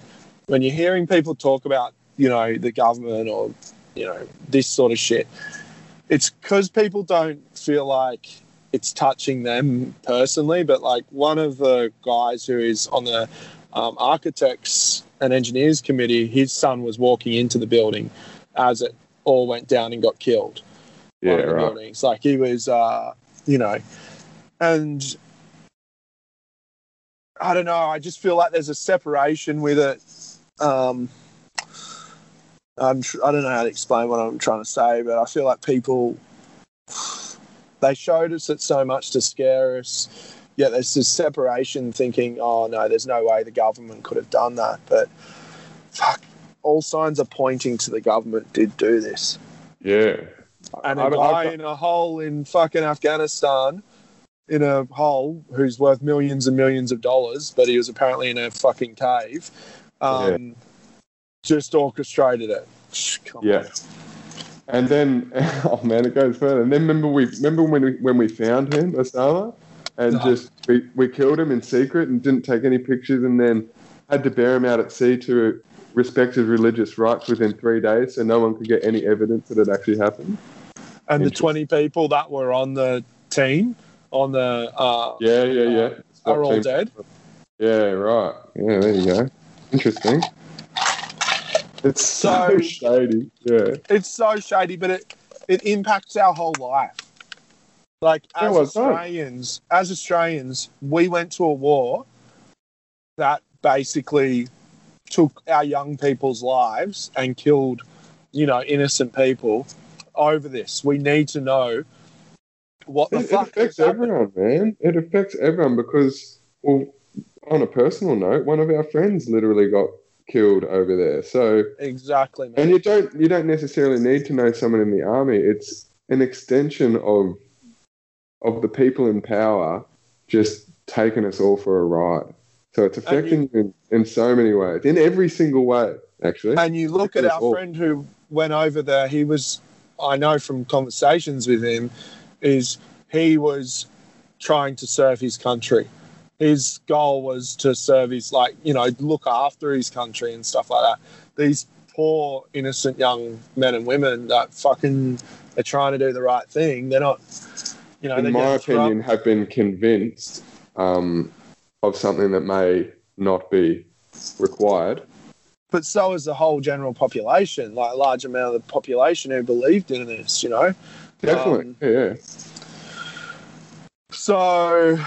when you're hearing people talk about you know the government or you know this sort of shit it's because people don't feel like it's touching them personally but like one of the guys who is on the um, architects and engineers committee his son was walking into the building as it all went down and got killed Yeah, right. buildings. Like he was, uh, you know, and I don't know. I just feel like there's a separation with it. Um, I'm I don't know how to explain what I'm trying to say, but I feel like people they showed us it so much to scare us. Yet there's this separation, thinking, "Oh no, there's no way the government could have done that." But fuck, all signs are pointing to the government did do this Yeah. and a I- guy in a hole in fucking Afghanistan, in a hole who's worth millions and millions of dollars, but he was apparently in a fucking cave, um, just orchestrated it. Come Yeah. on. And then, oh man, it goes further. And then remember we remember when we when we found him, Osama, and No. just we, we killed him in secret and didn't take any pictures, and then had to bear him out at sea to respect his religious rights within three days, so no one could get any evidence that it actually happened. And the 20 people that were on the team, on the, uh, Yeah, yeah, yeah. Stop are all team- dead. Yeah, right. Yeah, there you go. Interesting. It's so So- shady. Yeah. It's so shady, but it, it impacts our whole life. Like as it. Australians, as Australians, we went to a war that basically took our young people's lives and killed, you know, innocent people over this. We need to know what the It, it fuck affects everyone, man. It affects everyone because, well, on a personal note, one of our friends literally got killed over there. So, Exactly, man. and you don't you don't necessarily need to know someone in the army. It's an extension of of the people in power just taking us all for a ride. So it's affecting you in, in so many ways, in every single way, actually. And you look at our all- friend who went over there, he was, I know from conversations with him, is he was trying to serve his country. His goal was to serve his, like, you know, look after his country and stuff like that. These poor, innocent young men and women that fucking are trying to do the right thing, they're not, you know, in my opinion, have been convinced um, of something that may not be required. but so is the whole general population, like a large amount of the population who believed in this, you know. Definitely, Um, yeah. So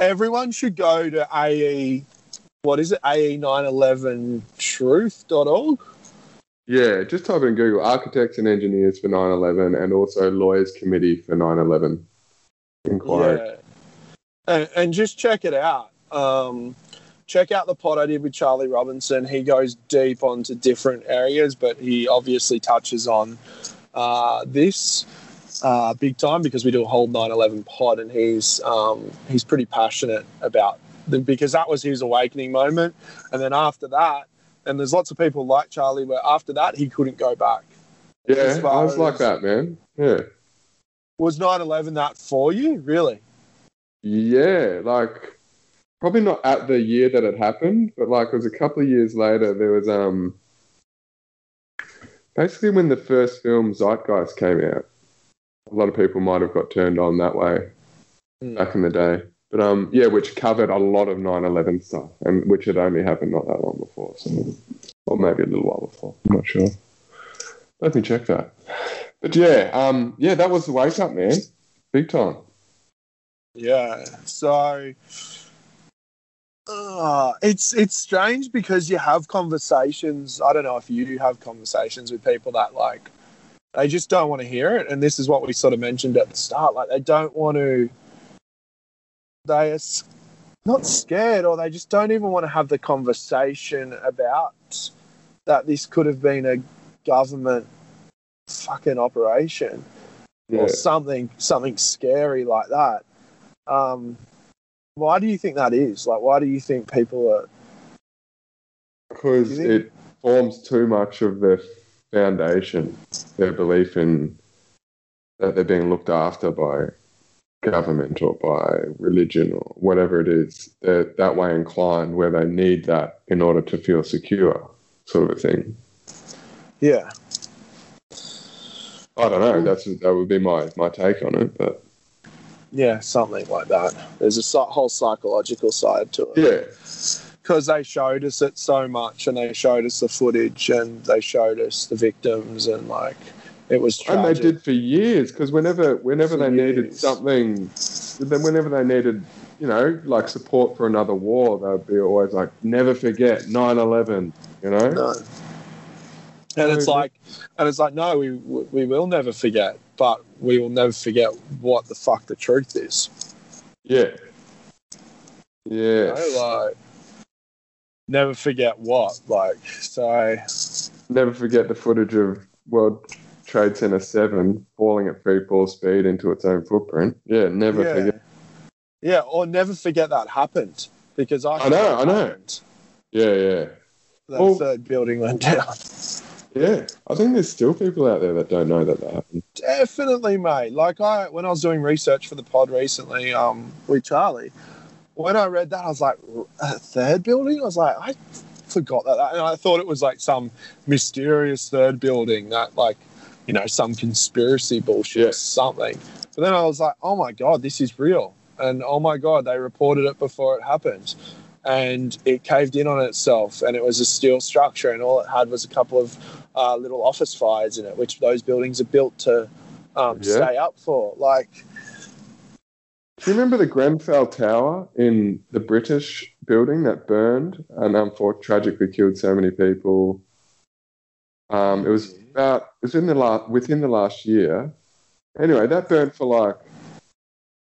everyone should go to AE, what is it? E AE911truth.org. Yeah, just type in Google architects and engineers for 9 11 and also lawyers committee for 9 11 inquiry. Yeah. And, and just check it out. Um, check out the pod I did with Charlie Robinson. He goes deep onto different areas, but he obviously touches on uh, this uh, big time because we do a whole 9/11 pod, and he's um, he's pretty passionate about the, because that was his awakening moment, and then after that, and there's lots of people like Charlie where after that he couldn't go back. Yeah, I was like that, man. Yeah. Was 9/11 that for you, really? Yeah, like probably not at the year that it happened, but like it was a couple of years later. There was um basically when the first film Zeitgeist came out. A lot of people might have got turned on that way Hmm. back in the day. But um yeah, which covered a lot of 9/11 stuff, and which had only happened not that long before, so or maybe a little while before. I'm not sure. Let me check that. But yeah, um, yeah, that was the wake up, man, big time. Yeah. So uh, it's it's strange because you have conversations. I don't know if you have conversations with people that like they just don't want to hear it, and this is what we sort of mentioned at the start. Like they don't want to. They are not scared, or they just don't even want to have the conversation about that. This could have been a government fucking operation Yeah. or something something scary like that. Um, why do you think that is? Like, why do you think people are? because think- it forms too much of their foundation, their belief in that they're being looked after by government or by religion or whatever it is. They're that way inclined where they need that in order to feel secure, sort of a thing. Yeah, I don't know. That's that would be my my take on it, but yeah, something like that. There's a whole psychological side to it yeah, because they showed us it so much, and they showed us the footage, and they showed us the victims, and like it was tragic. and they did for years because whenever whenever For they needed something, then whenever they needed you know like support for another war, they'd be always like, never forget 9/11. You know. No. And it's like, and it's like, no, we we will never forget, but we will never forget what the fuck the truth is. Yeah. Yeah. You know, like, never forget what. Like, so Never forget the footage of World Trade Center 7 falling at free fall speed into its own footprint. Yeah, never yeah. forget. Yeah, or never forget that happened because I, I know, I know. happened. Yeah, yeah. That Well- third building went down. Yeah. I think there's still people out there that don't know that that happened. Definitely, mate. Like I, when I was doing research for the pod recently, um, with Charlie, when I read that, I was like, a third building. I was like, I forgot that, and I thought it was like some mysterious third building that, like, you know, some conspiracy bullshit, Yeah. or something. But then I was like, oh my god, this is real, and oh my god, they reported it before it happened. And it caved in on itself, and it was a steel structure, and all it had was a couple of uh, little office fires in it, which those buildings are built to um, Yeah. stay up for. Like, Do you remember the Grenfell Tower in the British building that burned and unfortunately tragically killed so many people? Um, it was about it was in the last within the last year. Anyway, that burned for like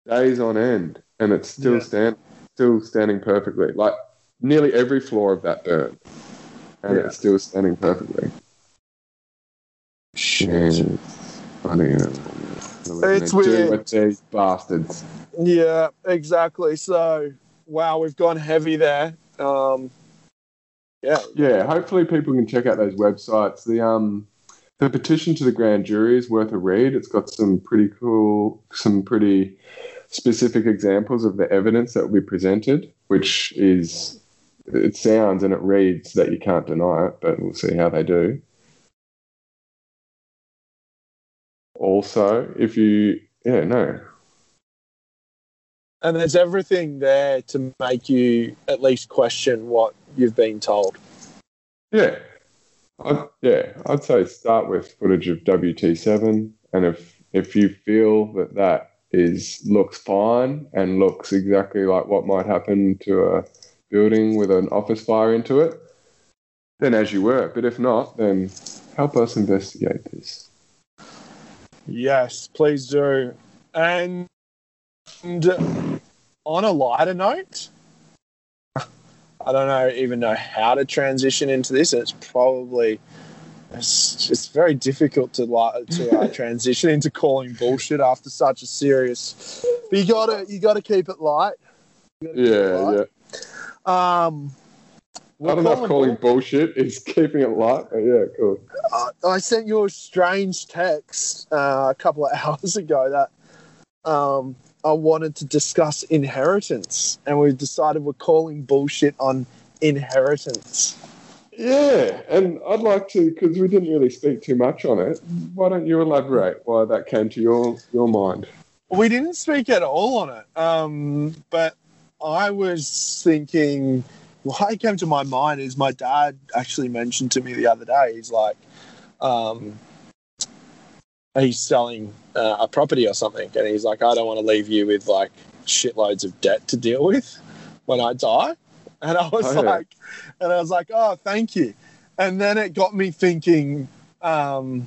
days on end, and it's still Yeah. stand still standing perfectly. Like nearly every floor of that burned, and Yeah. it's still standing perfectly. shit. Yeah. It's Do weird. with these bastards. Yeah, exactly. So, wow, we've gone heavy there. Um, yeah, Yeah, hopefully people can check out those websites. The um the petition to the grand jury is worth a read. It's got some pretty cool, some pretty specific examples of the evidence that will be presented, which is it sounds and it reads that you can't deny it, but we'll see how they do. Also, if you yeah, no. and there's everything there to make you at least question what you've been told. Yeah. I'd, yeah, I'd say start with footage of WT7, and if if you feel that that is looks fine and looks exactly like what might happen to a building with an office fire into it, then as you were. But if not, then help us investigate this. Yes, please do. And, and on a lighter note, I don't know even know how to transition into this. It's probably it's just very difficult to li- to uh, transition into calling bullshit after such a serious. But you gotta you gotta keep it light. Gotta keep it Yeah, light. yeah. Um, Not enough calling bull- bullshit is keeping it light. But yeah, cool. uh, I sent you a strange text uh, a couple of hours ago that um, I wanted to discuss inheritance, and we've decided we're calling bullshit on inheritance. Yeah, and I'd like to because we didn't really speak too much on it. Why don't you elaborate why that came to your your mind? We didn't speak at all on it, um, but I was thinking. What came to my mind is my dad actually mentioned to me the other day. He's like, um, he's selling uh, a property or something, and he's like, I don't want to leave you with like shitloads of debt to deal with when I die. And I was Oh, like, and I was like, oh, thank you. And then it got me thinking um,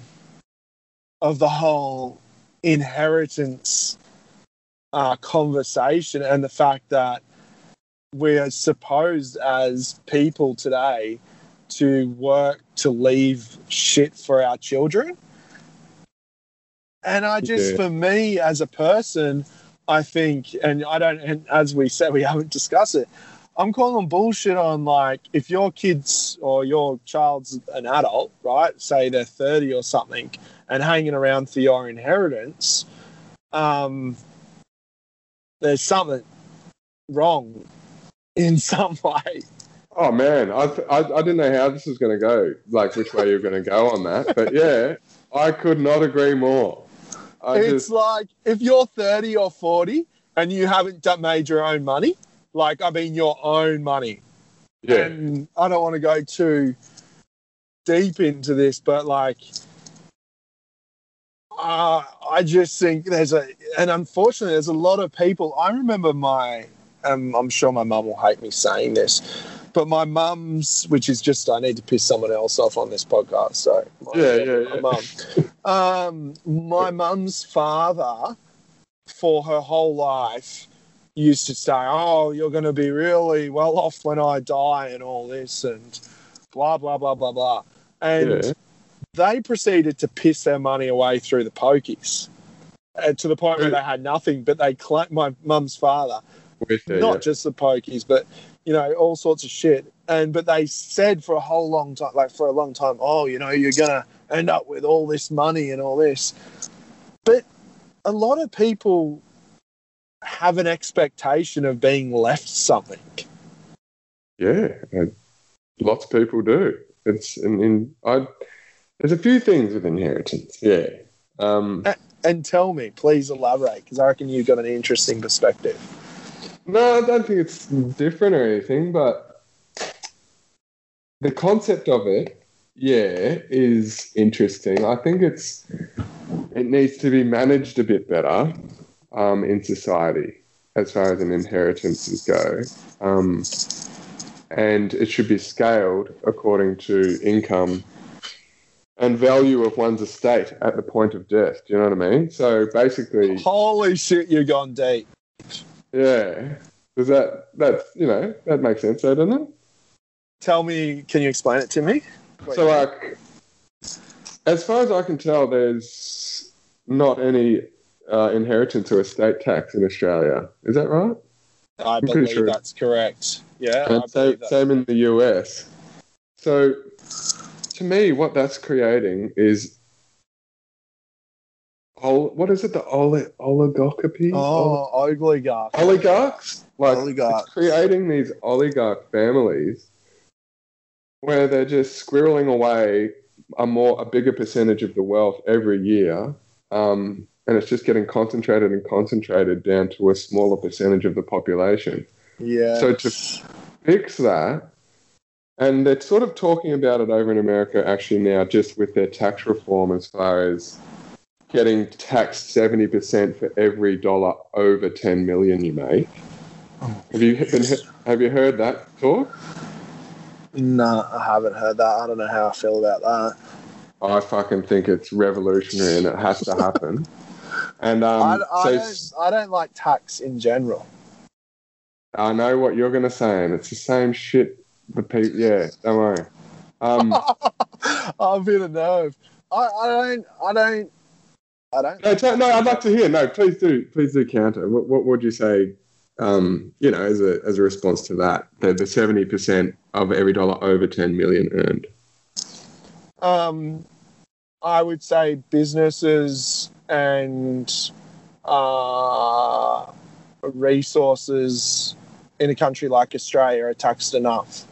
of the whole inheritance uh, conversation and the fact that we are supposed as people today to work to leave shit for our children. And I just, Yeah. for me as a person, I think, and I don't, and as we said, we haven't discussed it. I'm calling bullshit on like if your kids or your child's an adult, right? Say they're 30 or something and hanging around for your inheritance, um, there's something wrong in some way. Oh man, I, I I didn't know how this was going to go, like which way you're going to go on that. But yeah, I could not agree more. I it's just like if you're 30 or 40 and you haven't made your own money, like I mean your own money. yeah, And I don't want to go too deep into this, but like uh, I just think there's a, and unfortunately, there's a lot of people. I remember my, um, I'm sure my mum will hate me saying this, but my mum's, which is just, I need to piss someone else off on this podcast. So, my, Yeah, yeah, yeah. My mum. um, my mum's father, for her whole life, used to say, "Oh, you're going to be really well off when I die," and all this, and blah blah blah blah blah. And yeah. they proceeded to piss their money away through the pokies, uh, to the point where they had nothing. But they claimed my mum's father, With not yeah. just the pokies, but you know all sorts of shit. And but they said for a whole long time, like for a long time, oh, you know, you're gonna end up with all this money and all this. But a lot of people have an expectation of being left something. Yeah, lots of people do. It's in, in I. There's a few things with inheritance. Yeah. Um, And tell me, please elaborate, because I reckon you've got an interesting perspective. No, I don't think it's different or anything, but the concept of it, yeah, is interesting. I think it's it needs to be managed a bit better um, in society as far as an inheritances go. Um, and it should be scaled according to income and value of one's estate at the point of death. Do you know what I mean? So basically, Holy shit, you're gone deep. Yeah. Does that that you know that makes sense, though, doesn't it? Tell me, can you explain it to me? So like, as far as I can tell, there's not any uh, inheritance or estate tax in Australia. Is that right? I pretty believe sure. that's correct. Yeah, And same, same in the US. So, to me, what that's creating is, ol- what is it? The oli- oligarchy? Oh, oligarch. oligarchs. Like Oligarchs. it's creating these oligarch families where they're just squirreling away a more a bigger percentage of the wealth every year, um, and it's just getting concentrated and concentrated down to a smaller percentage of the population. Yeah. So to fix that, and they're sort of talking about it over in America actually now, just with their tax reform as far as getting taxed seventy percent for every dollar over ten million you make. Have you been, have you heard that talk? no, I haven't heard that. I don't know how I feel about that. I fucking think it's revolutionary and it has to happen. And um, I, I, so don't, I don't like tax in general. I know what you're gonna say, and it's the same shit. The people, yeah, don't worry. Um, I'm feeling a nerve. I, I don't. I don't. I don't. no, t- no, I'd like to hear. No, please do, please do counter. What, what would you say? Um, you know, as a as a response to that, the the seventy percent of every dollar over ten million earned. Um, I would say businesses and uh, resources in a country like Australia are taxed enough.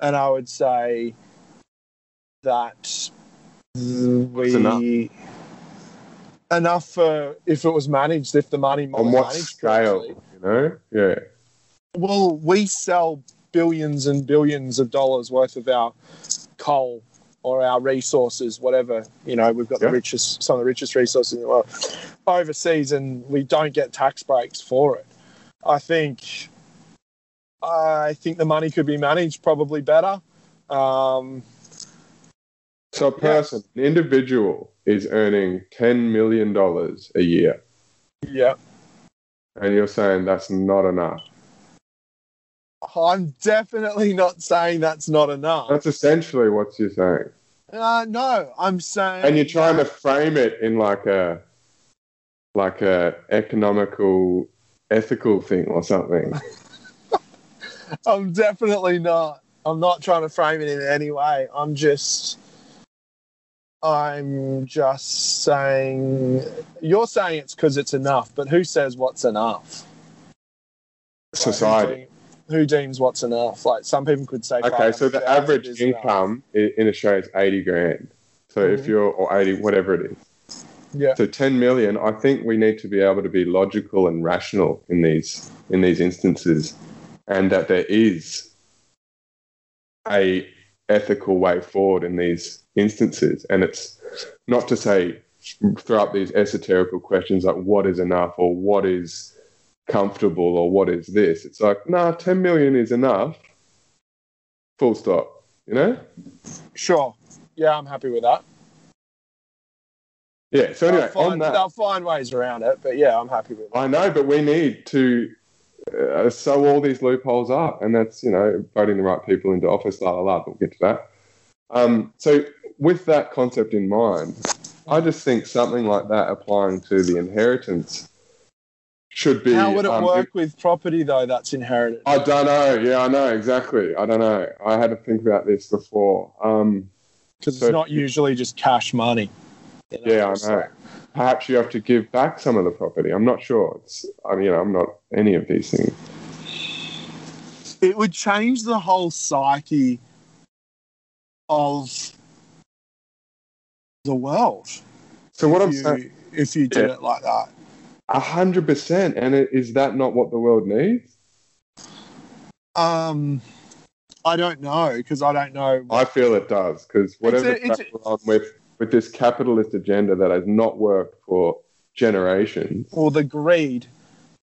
And I would say that we enough? for if it was managed, if the money was On what managed scale? correctly. You know? Yeah. Well, we sell billions and billions of dollars worth of our coal or our resources, whatever. You know, we've got Yeah. the richest, some of the richest resources in the world overseas, and we don't get tax breaks for it. I think, I think the money could be managed probably better. Um, So a person, an individual, is earning ten million dollars a year, yeah, and you're saying that's not enough. I'm definitely not saying that's not enough. That's essentially what you're saying, Uh, no, I'm saying, and you're trying to frame it in like a, like a economical, ethical thing or something. I'm definitely not. I'm not trying to frame it in any way. I'm just. I'm just saying. You're saying it's because it's enough, but who says what's enough? Like, who Society. deem- Who deems what's enough? Like some people could say. Okay, so the average is enough. income i- in Australia is eighty grand. So if Mhm. you're or eighty, whatever it is. Yeah. So ten million, I think we need to be able to be logical and rational in these in these instances, and that there is a ethical way forward in these instances. And it's not to say throw up these esoterical questions like what is enough or what is comfortable or what is this. It's like, nah, ten million is enough. Full stop. You know? Sure. Yeah, I'm happy with that. Yeah. So anyway, they'll, on that, they'll find ways around it, but yeah, I'm happy with that. I know, but we need to uh, sew all these loopholes up, and that's you know voting the right people into office. La la la. But we'll get to that. Um, so with that concept in mind, I just think something like that applying to the inheritance should be. How would it um, work with property though? That's inherited. I don't know. Yeah, I know exactly. I don't know. I had to think about this before. Um, because So- it's not usually just cash money. you Yeah, I know. like- perhaps you have to give back some of the property. I'm not sure. It's. I mean, you know, I'm not any of these things. it would change the whole psyche of the world So what I'm if saying. you, if you did Yeah. it like that. A hundred percent. And it, is that not what the world needs? Um, I don't know because I don't know. I feel it does because whatever It's a- it's with with this capitalist agenda that has not worked for generations. or the greed,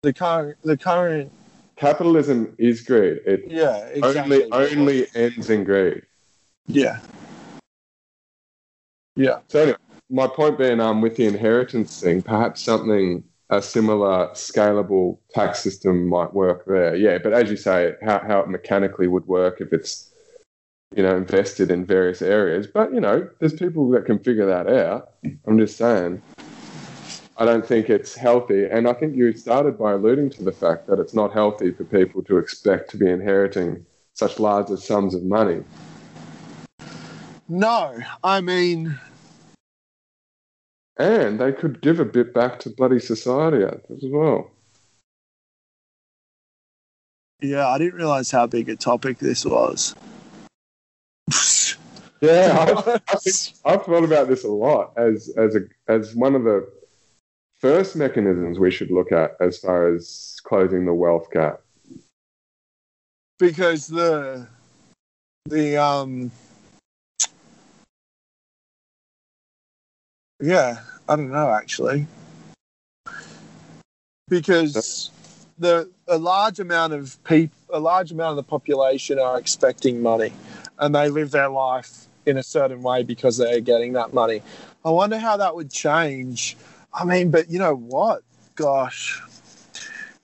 the current, the current. Capitalism is greed. It Yeah, exactly. only only ends in greed. Yeah. Yeah. So anyway, my point being, um, with the inheritance thing, perhaps something a similar scalable tax system might work there. Yeah, but as you say, how how it mechanically would work if it's you know invested in various areas. But you know, there's people that can figure that out. I'm just saying. I don't think it's healthy, and I think you started by alluding to the fact that it's not healthy for people to expect to be inheriting such large sums of money. No, I mean, And they could give a bit back to bloody society as well. yeah, I didn't realize how big a topic this was. Yeah, I've, I've thought about this a lot as as a as one of the first mechanisms we should look at as far as closing the wealth gap. because the the um yeah i don't know actually because the a large amount of people a large amount of the population are expecting money and they live their life in a certain way because they're getting that money i wonder how that would change i mean but you know what gosh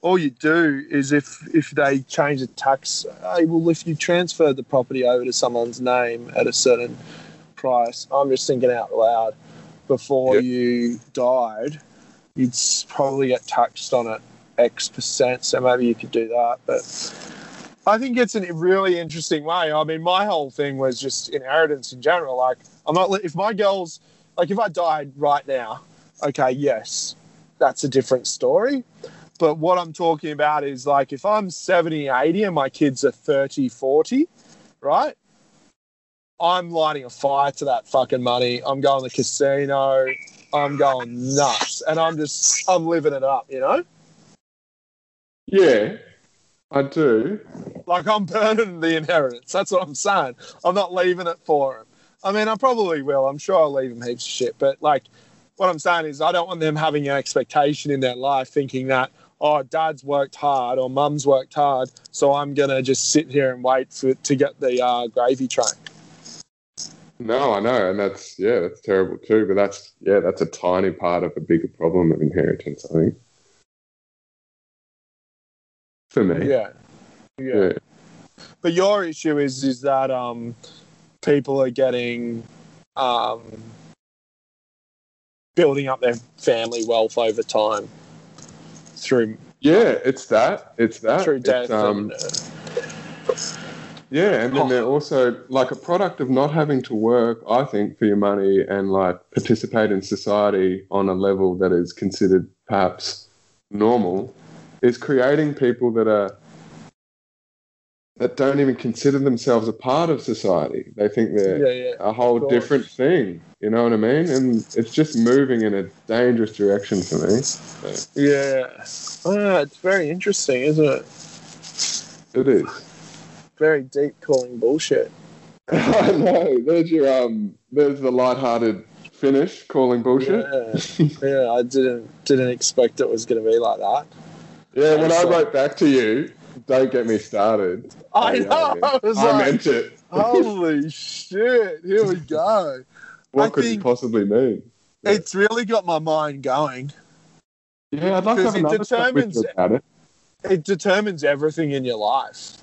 all you do is if if they change the tax, hey, well, if you transfer the property over to someone's name at a certain price, I'm just thinking out loud, before Yep. you died, you'd probably get taxed on it X percent. So maybe you could do that. But I think it's a really interesting way. I mean, my whole thing was just inheritance in general. Like, I'm not, if my girls, like, if I died right now, okay, yes, that's a different story. But what I'm talking about is like if I'm 70, 80 and my kids are 30, 40, right? I'm lighting a fire to that fucking money. I'm going to the casino. I'm going nuts. And I'm just, I'm living it up, you know? Yeah, I do. Like I'm burning the inheritance. That's what I'm saying. I'm not leaving it for him. I mean, I probably will. I'm sure I'll leave them heaps of shit. But like, what I'm saying is, I don't want them having an expectation in their life, thinking that oh, dad's worked hard or mum's worked hard, so I'm gonna just sit here and wait for to get the uh, gravy train. No, I know, and that's yeah, that's terrible too. But that's yeah, that's a tiny part of a bigger problem of inheritance. I think for me, Yeah. Yeah. yeah. But your issue is is that um people are getting um building up their family wealth over time through Yeah, it's that. It's that. through It's, um, and, uh, yeah, and then they're also like a product of not having to work, I think, for your money and like participate in society on a level that is considered perhaps normal, is creating people that are that don't even consider themselves a part of society. They think they're yeah, yeah. a whole different thing. You know what I mean? And it's just moving in a dangerous direction for me. Yeah. Ah, it's very interesting, isn't it? It is. Very deep calling bullshit. I know. There's your um. There's the light-hearted finish, calling bullshit. Yeah. yeah, I didn't didn't expect it was gonna be like that. Yeah. when I wrote back to you, don't get me started. I know. I I like, meant it. holy shit, here we go. What I could it possibly mean? Yeah. It's really got my mind going. Yeah, I'd like to have it another chat with you determines- about it. It determines everything in your life.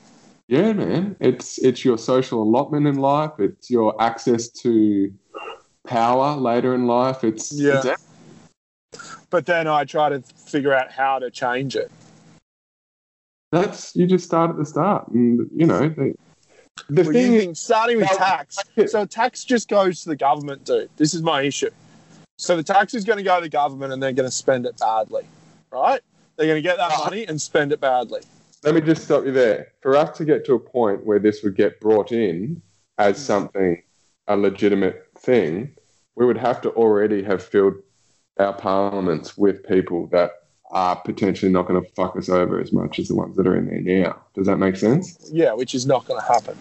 Yeah, man. It's it's your social allotment in life. It's your access to power later in life. It's Yeah. it's But then I try to figure out how to change it. That's you just start at the start, and you know the, the Well, thing is, starting with tax. So tax just goes to the government, dude. This is my issue. So the tax is going to go to the government and they're going to spend it badly, right? They're going to get that Uh-huh. money and spend it badly. let me just stop you there. For us to get to a point where this would get brought in as something a legitimate thing, we would have to already have filled our parliaments with people that are potentially not going to fuck us over as much as the ones that are in there now. Does that make sense? Yeah, which is not going to happen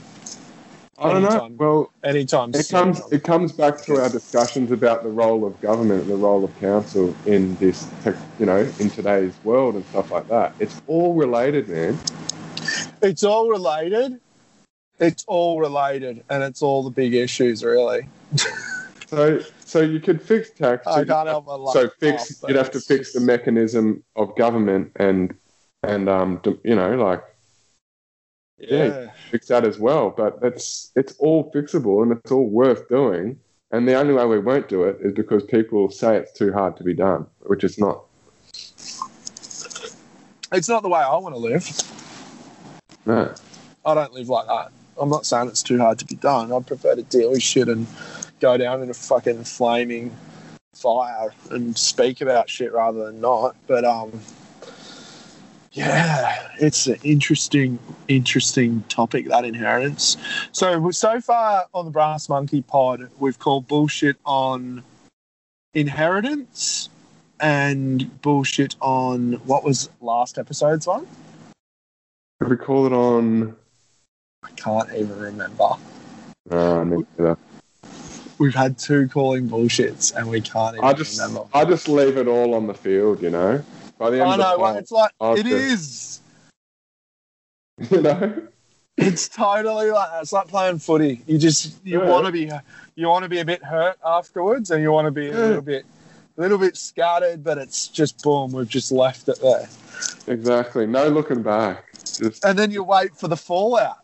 I don't know. Well, anytime It soon. comes it comes back to our discussions about the role of government and the role of council in this tech, you know in today's world and stuff like that. It's all related, man. It's all related. It's all related, and it's all the big issues, really. So so you could fix tax. so I can't help so fix but you'd have to fix the mechanism of government and and um you know like Yeah. fix that as well. But it's it's all fixable and it's all worth doing. And the only way we won't do it is because people say it's too hard to be done, which it's not. It's not the way I want to live. No. I don't live like that. I'm not saying it's too hard to be done. I'd prefer to deal with shit and go down in a fucking flaming fire and speak about shit rather than not. But um, yeah, it's an interesting, interesting topic that inheritance. So so far on the Brass Monkey Pod, we've called bullshit on inheritance and bullshit on what was last episode's one. We call it on I can't even remember. Uh. We've had two calling bullshits and we can't even I just, remember. I just leave it all on the field, you know. By the end I of the know, it's like I'll it just- is. you know. It's totally like it's like playing footy. You just you Yeah. want to be you want to be a bit hurt afterwards, and you want to be a Yeah. little bit a little bit scattered, but it's just boom, we've just left it there, Exactly. No looking back. Just and then you wait for the fallout.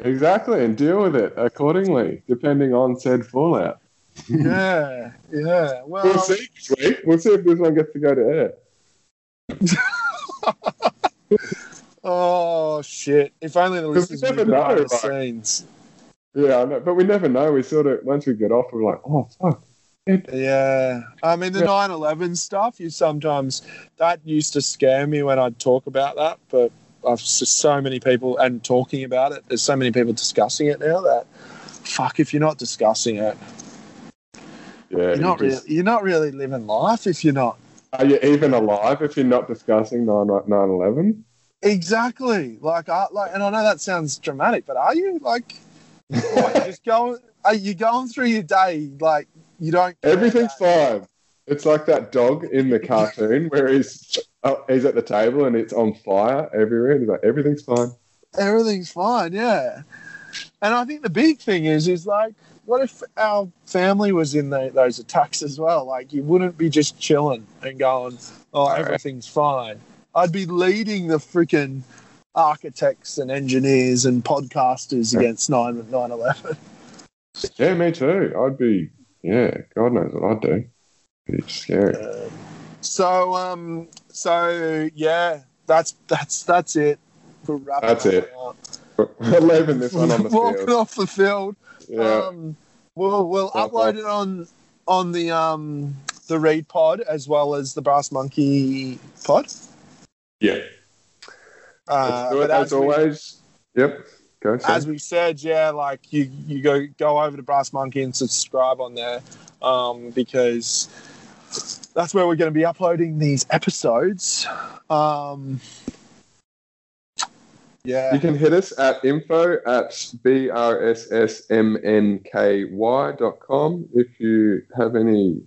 Exactly, and deal with it accordingly, depending on said fallout. yeah, yeah. Well, We'll see week. We'll see if this one gets to go to air. oh shit! If only the listeners never know, the like- scenes. Yeah, know, but we never know. We sort of once we get off, we're like, oh fuck. Yeah. I mean, the Yeah. 9 11 stuff, you sometimes, that used to scare me when I'd talk about that, but I've so many people, and talking about it, there's so many people discussing it now that, fuck, if you're not discussing it, Yeah. you're not, just- really, you're not really living life if you're not. Are you even alive if you're not discussing 9 11? Exactly. Like, I, like, and I know that sounds dramatic, but are you? Like, you just go, are you going through your day like you don't? Everything's fine. It's like that dog in the cartoon where he's oh, he's at the table and it's on fire everywhere. And he's like, everything's fine. everything's fine, yeah. And I think the big thing is, is like, what if our family was in the, those attacks as well? Like, you wouldn't be just chilling and going, "Oh, everything's fine." I'd be leading the freaking architects and engineers and podcasters against 9 9/11. Yeah, me too. I'd be yeah. God knows what I'd do. It's scary. Um, so, um, so yeah, that's that's that's it. For wrapping That's it. up. We're leaving this one on the Walking field. off the field. Yeah. Um, we'll we'll upload off. it on on the um the Reed Pod as well as the Brass Monkey Pod. yeah. Uh, Let's it but as we- always. Yep. Go. As we said, yeah, like you you go go over to Brass Monkey and subscribe on there, um, because that's where we're going to be uploading these episodes. Um, yeah, You can hit us at info at brssmnky.com if you have any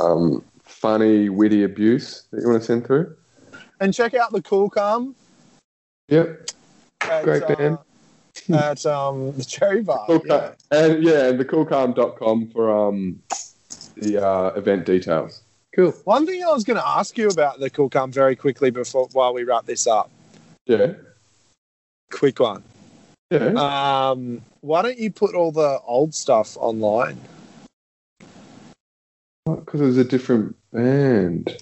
um, funny, witty abuse that you want to send through. and check out the Cool Calm. Yep. At, Great uh, band. at um, the Cherry Bar. Cool yeah. And yeah, and the coolcalm.com for um, the uh, event details. Cool. One thing I was going to ask you about the Cool Calm very quickly before while we wrap this up. Yeah. Quick one. Yeah. Um, why don't you put all the old stuff online? Because it was a different band.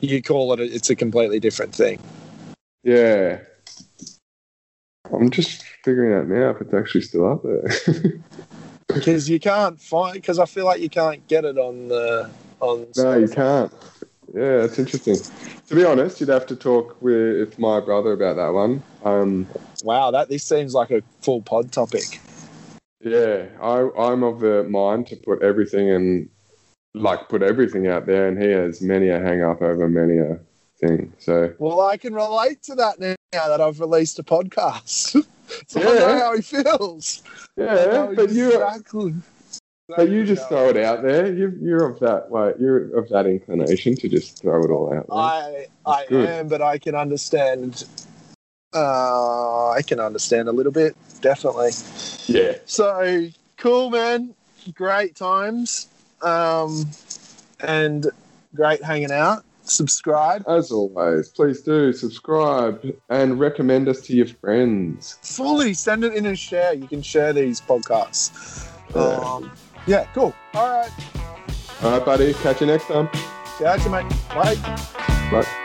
You call it. A, it's a completely different thing. Yeah. I'm just figuring out now if it's actually still up there. because you can't find because I feel like you can't get it on the on. No, you can't. Yeah, that's interesting. To be honest, you'd have to talk with my brother about that one. Um, Wow, that this seems like a full pod topic. yeah, I, I'm of the mind to put everything and like put everything out there, and he has many a hang up over many a thing. So Well, I can relate to that now that I've released a podcast. so I Yeah. know how he feels. I yeah, but you exactly. But you just throw it out there. You, you're of that like you're of that inclination to just throw it all out there. I I good. am, but I can understand. Uh, I can understand a little bit, definitely. yeah, So cool, man. Great times, um, and great hanging out. Subscribe. as always, please do subscribe and recommend us to your friends. Fully send it in and share. You can share these podcasts. Yeah. Um, yeah, cool. All right. All right, buddy. Catch you next time. Catch you, mate. Bye. Bye.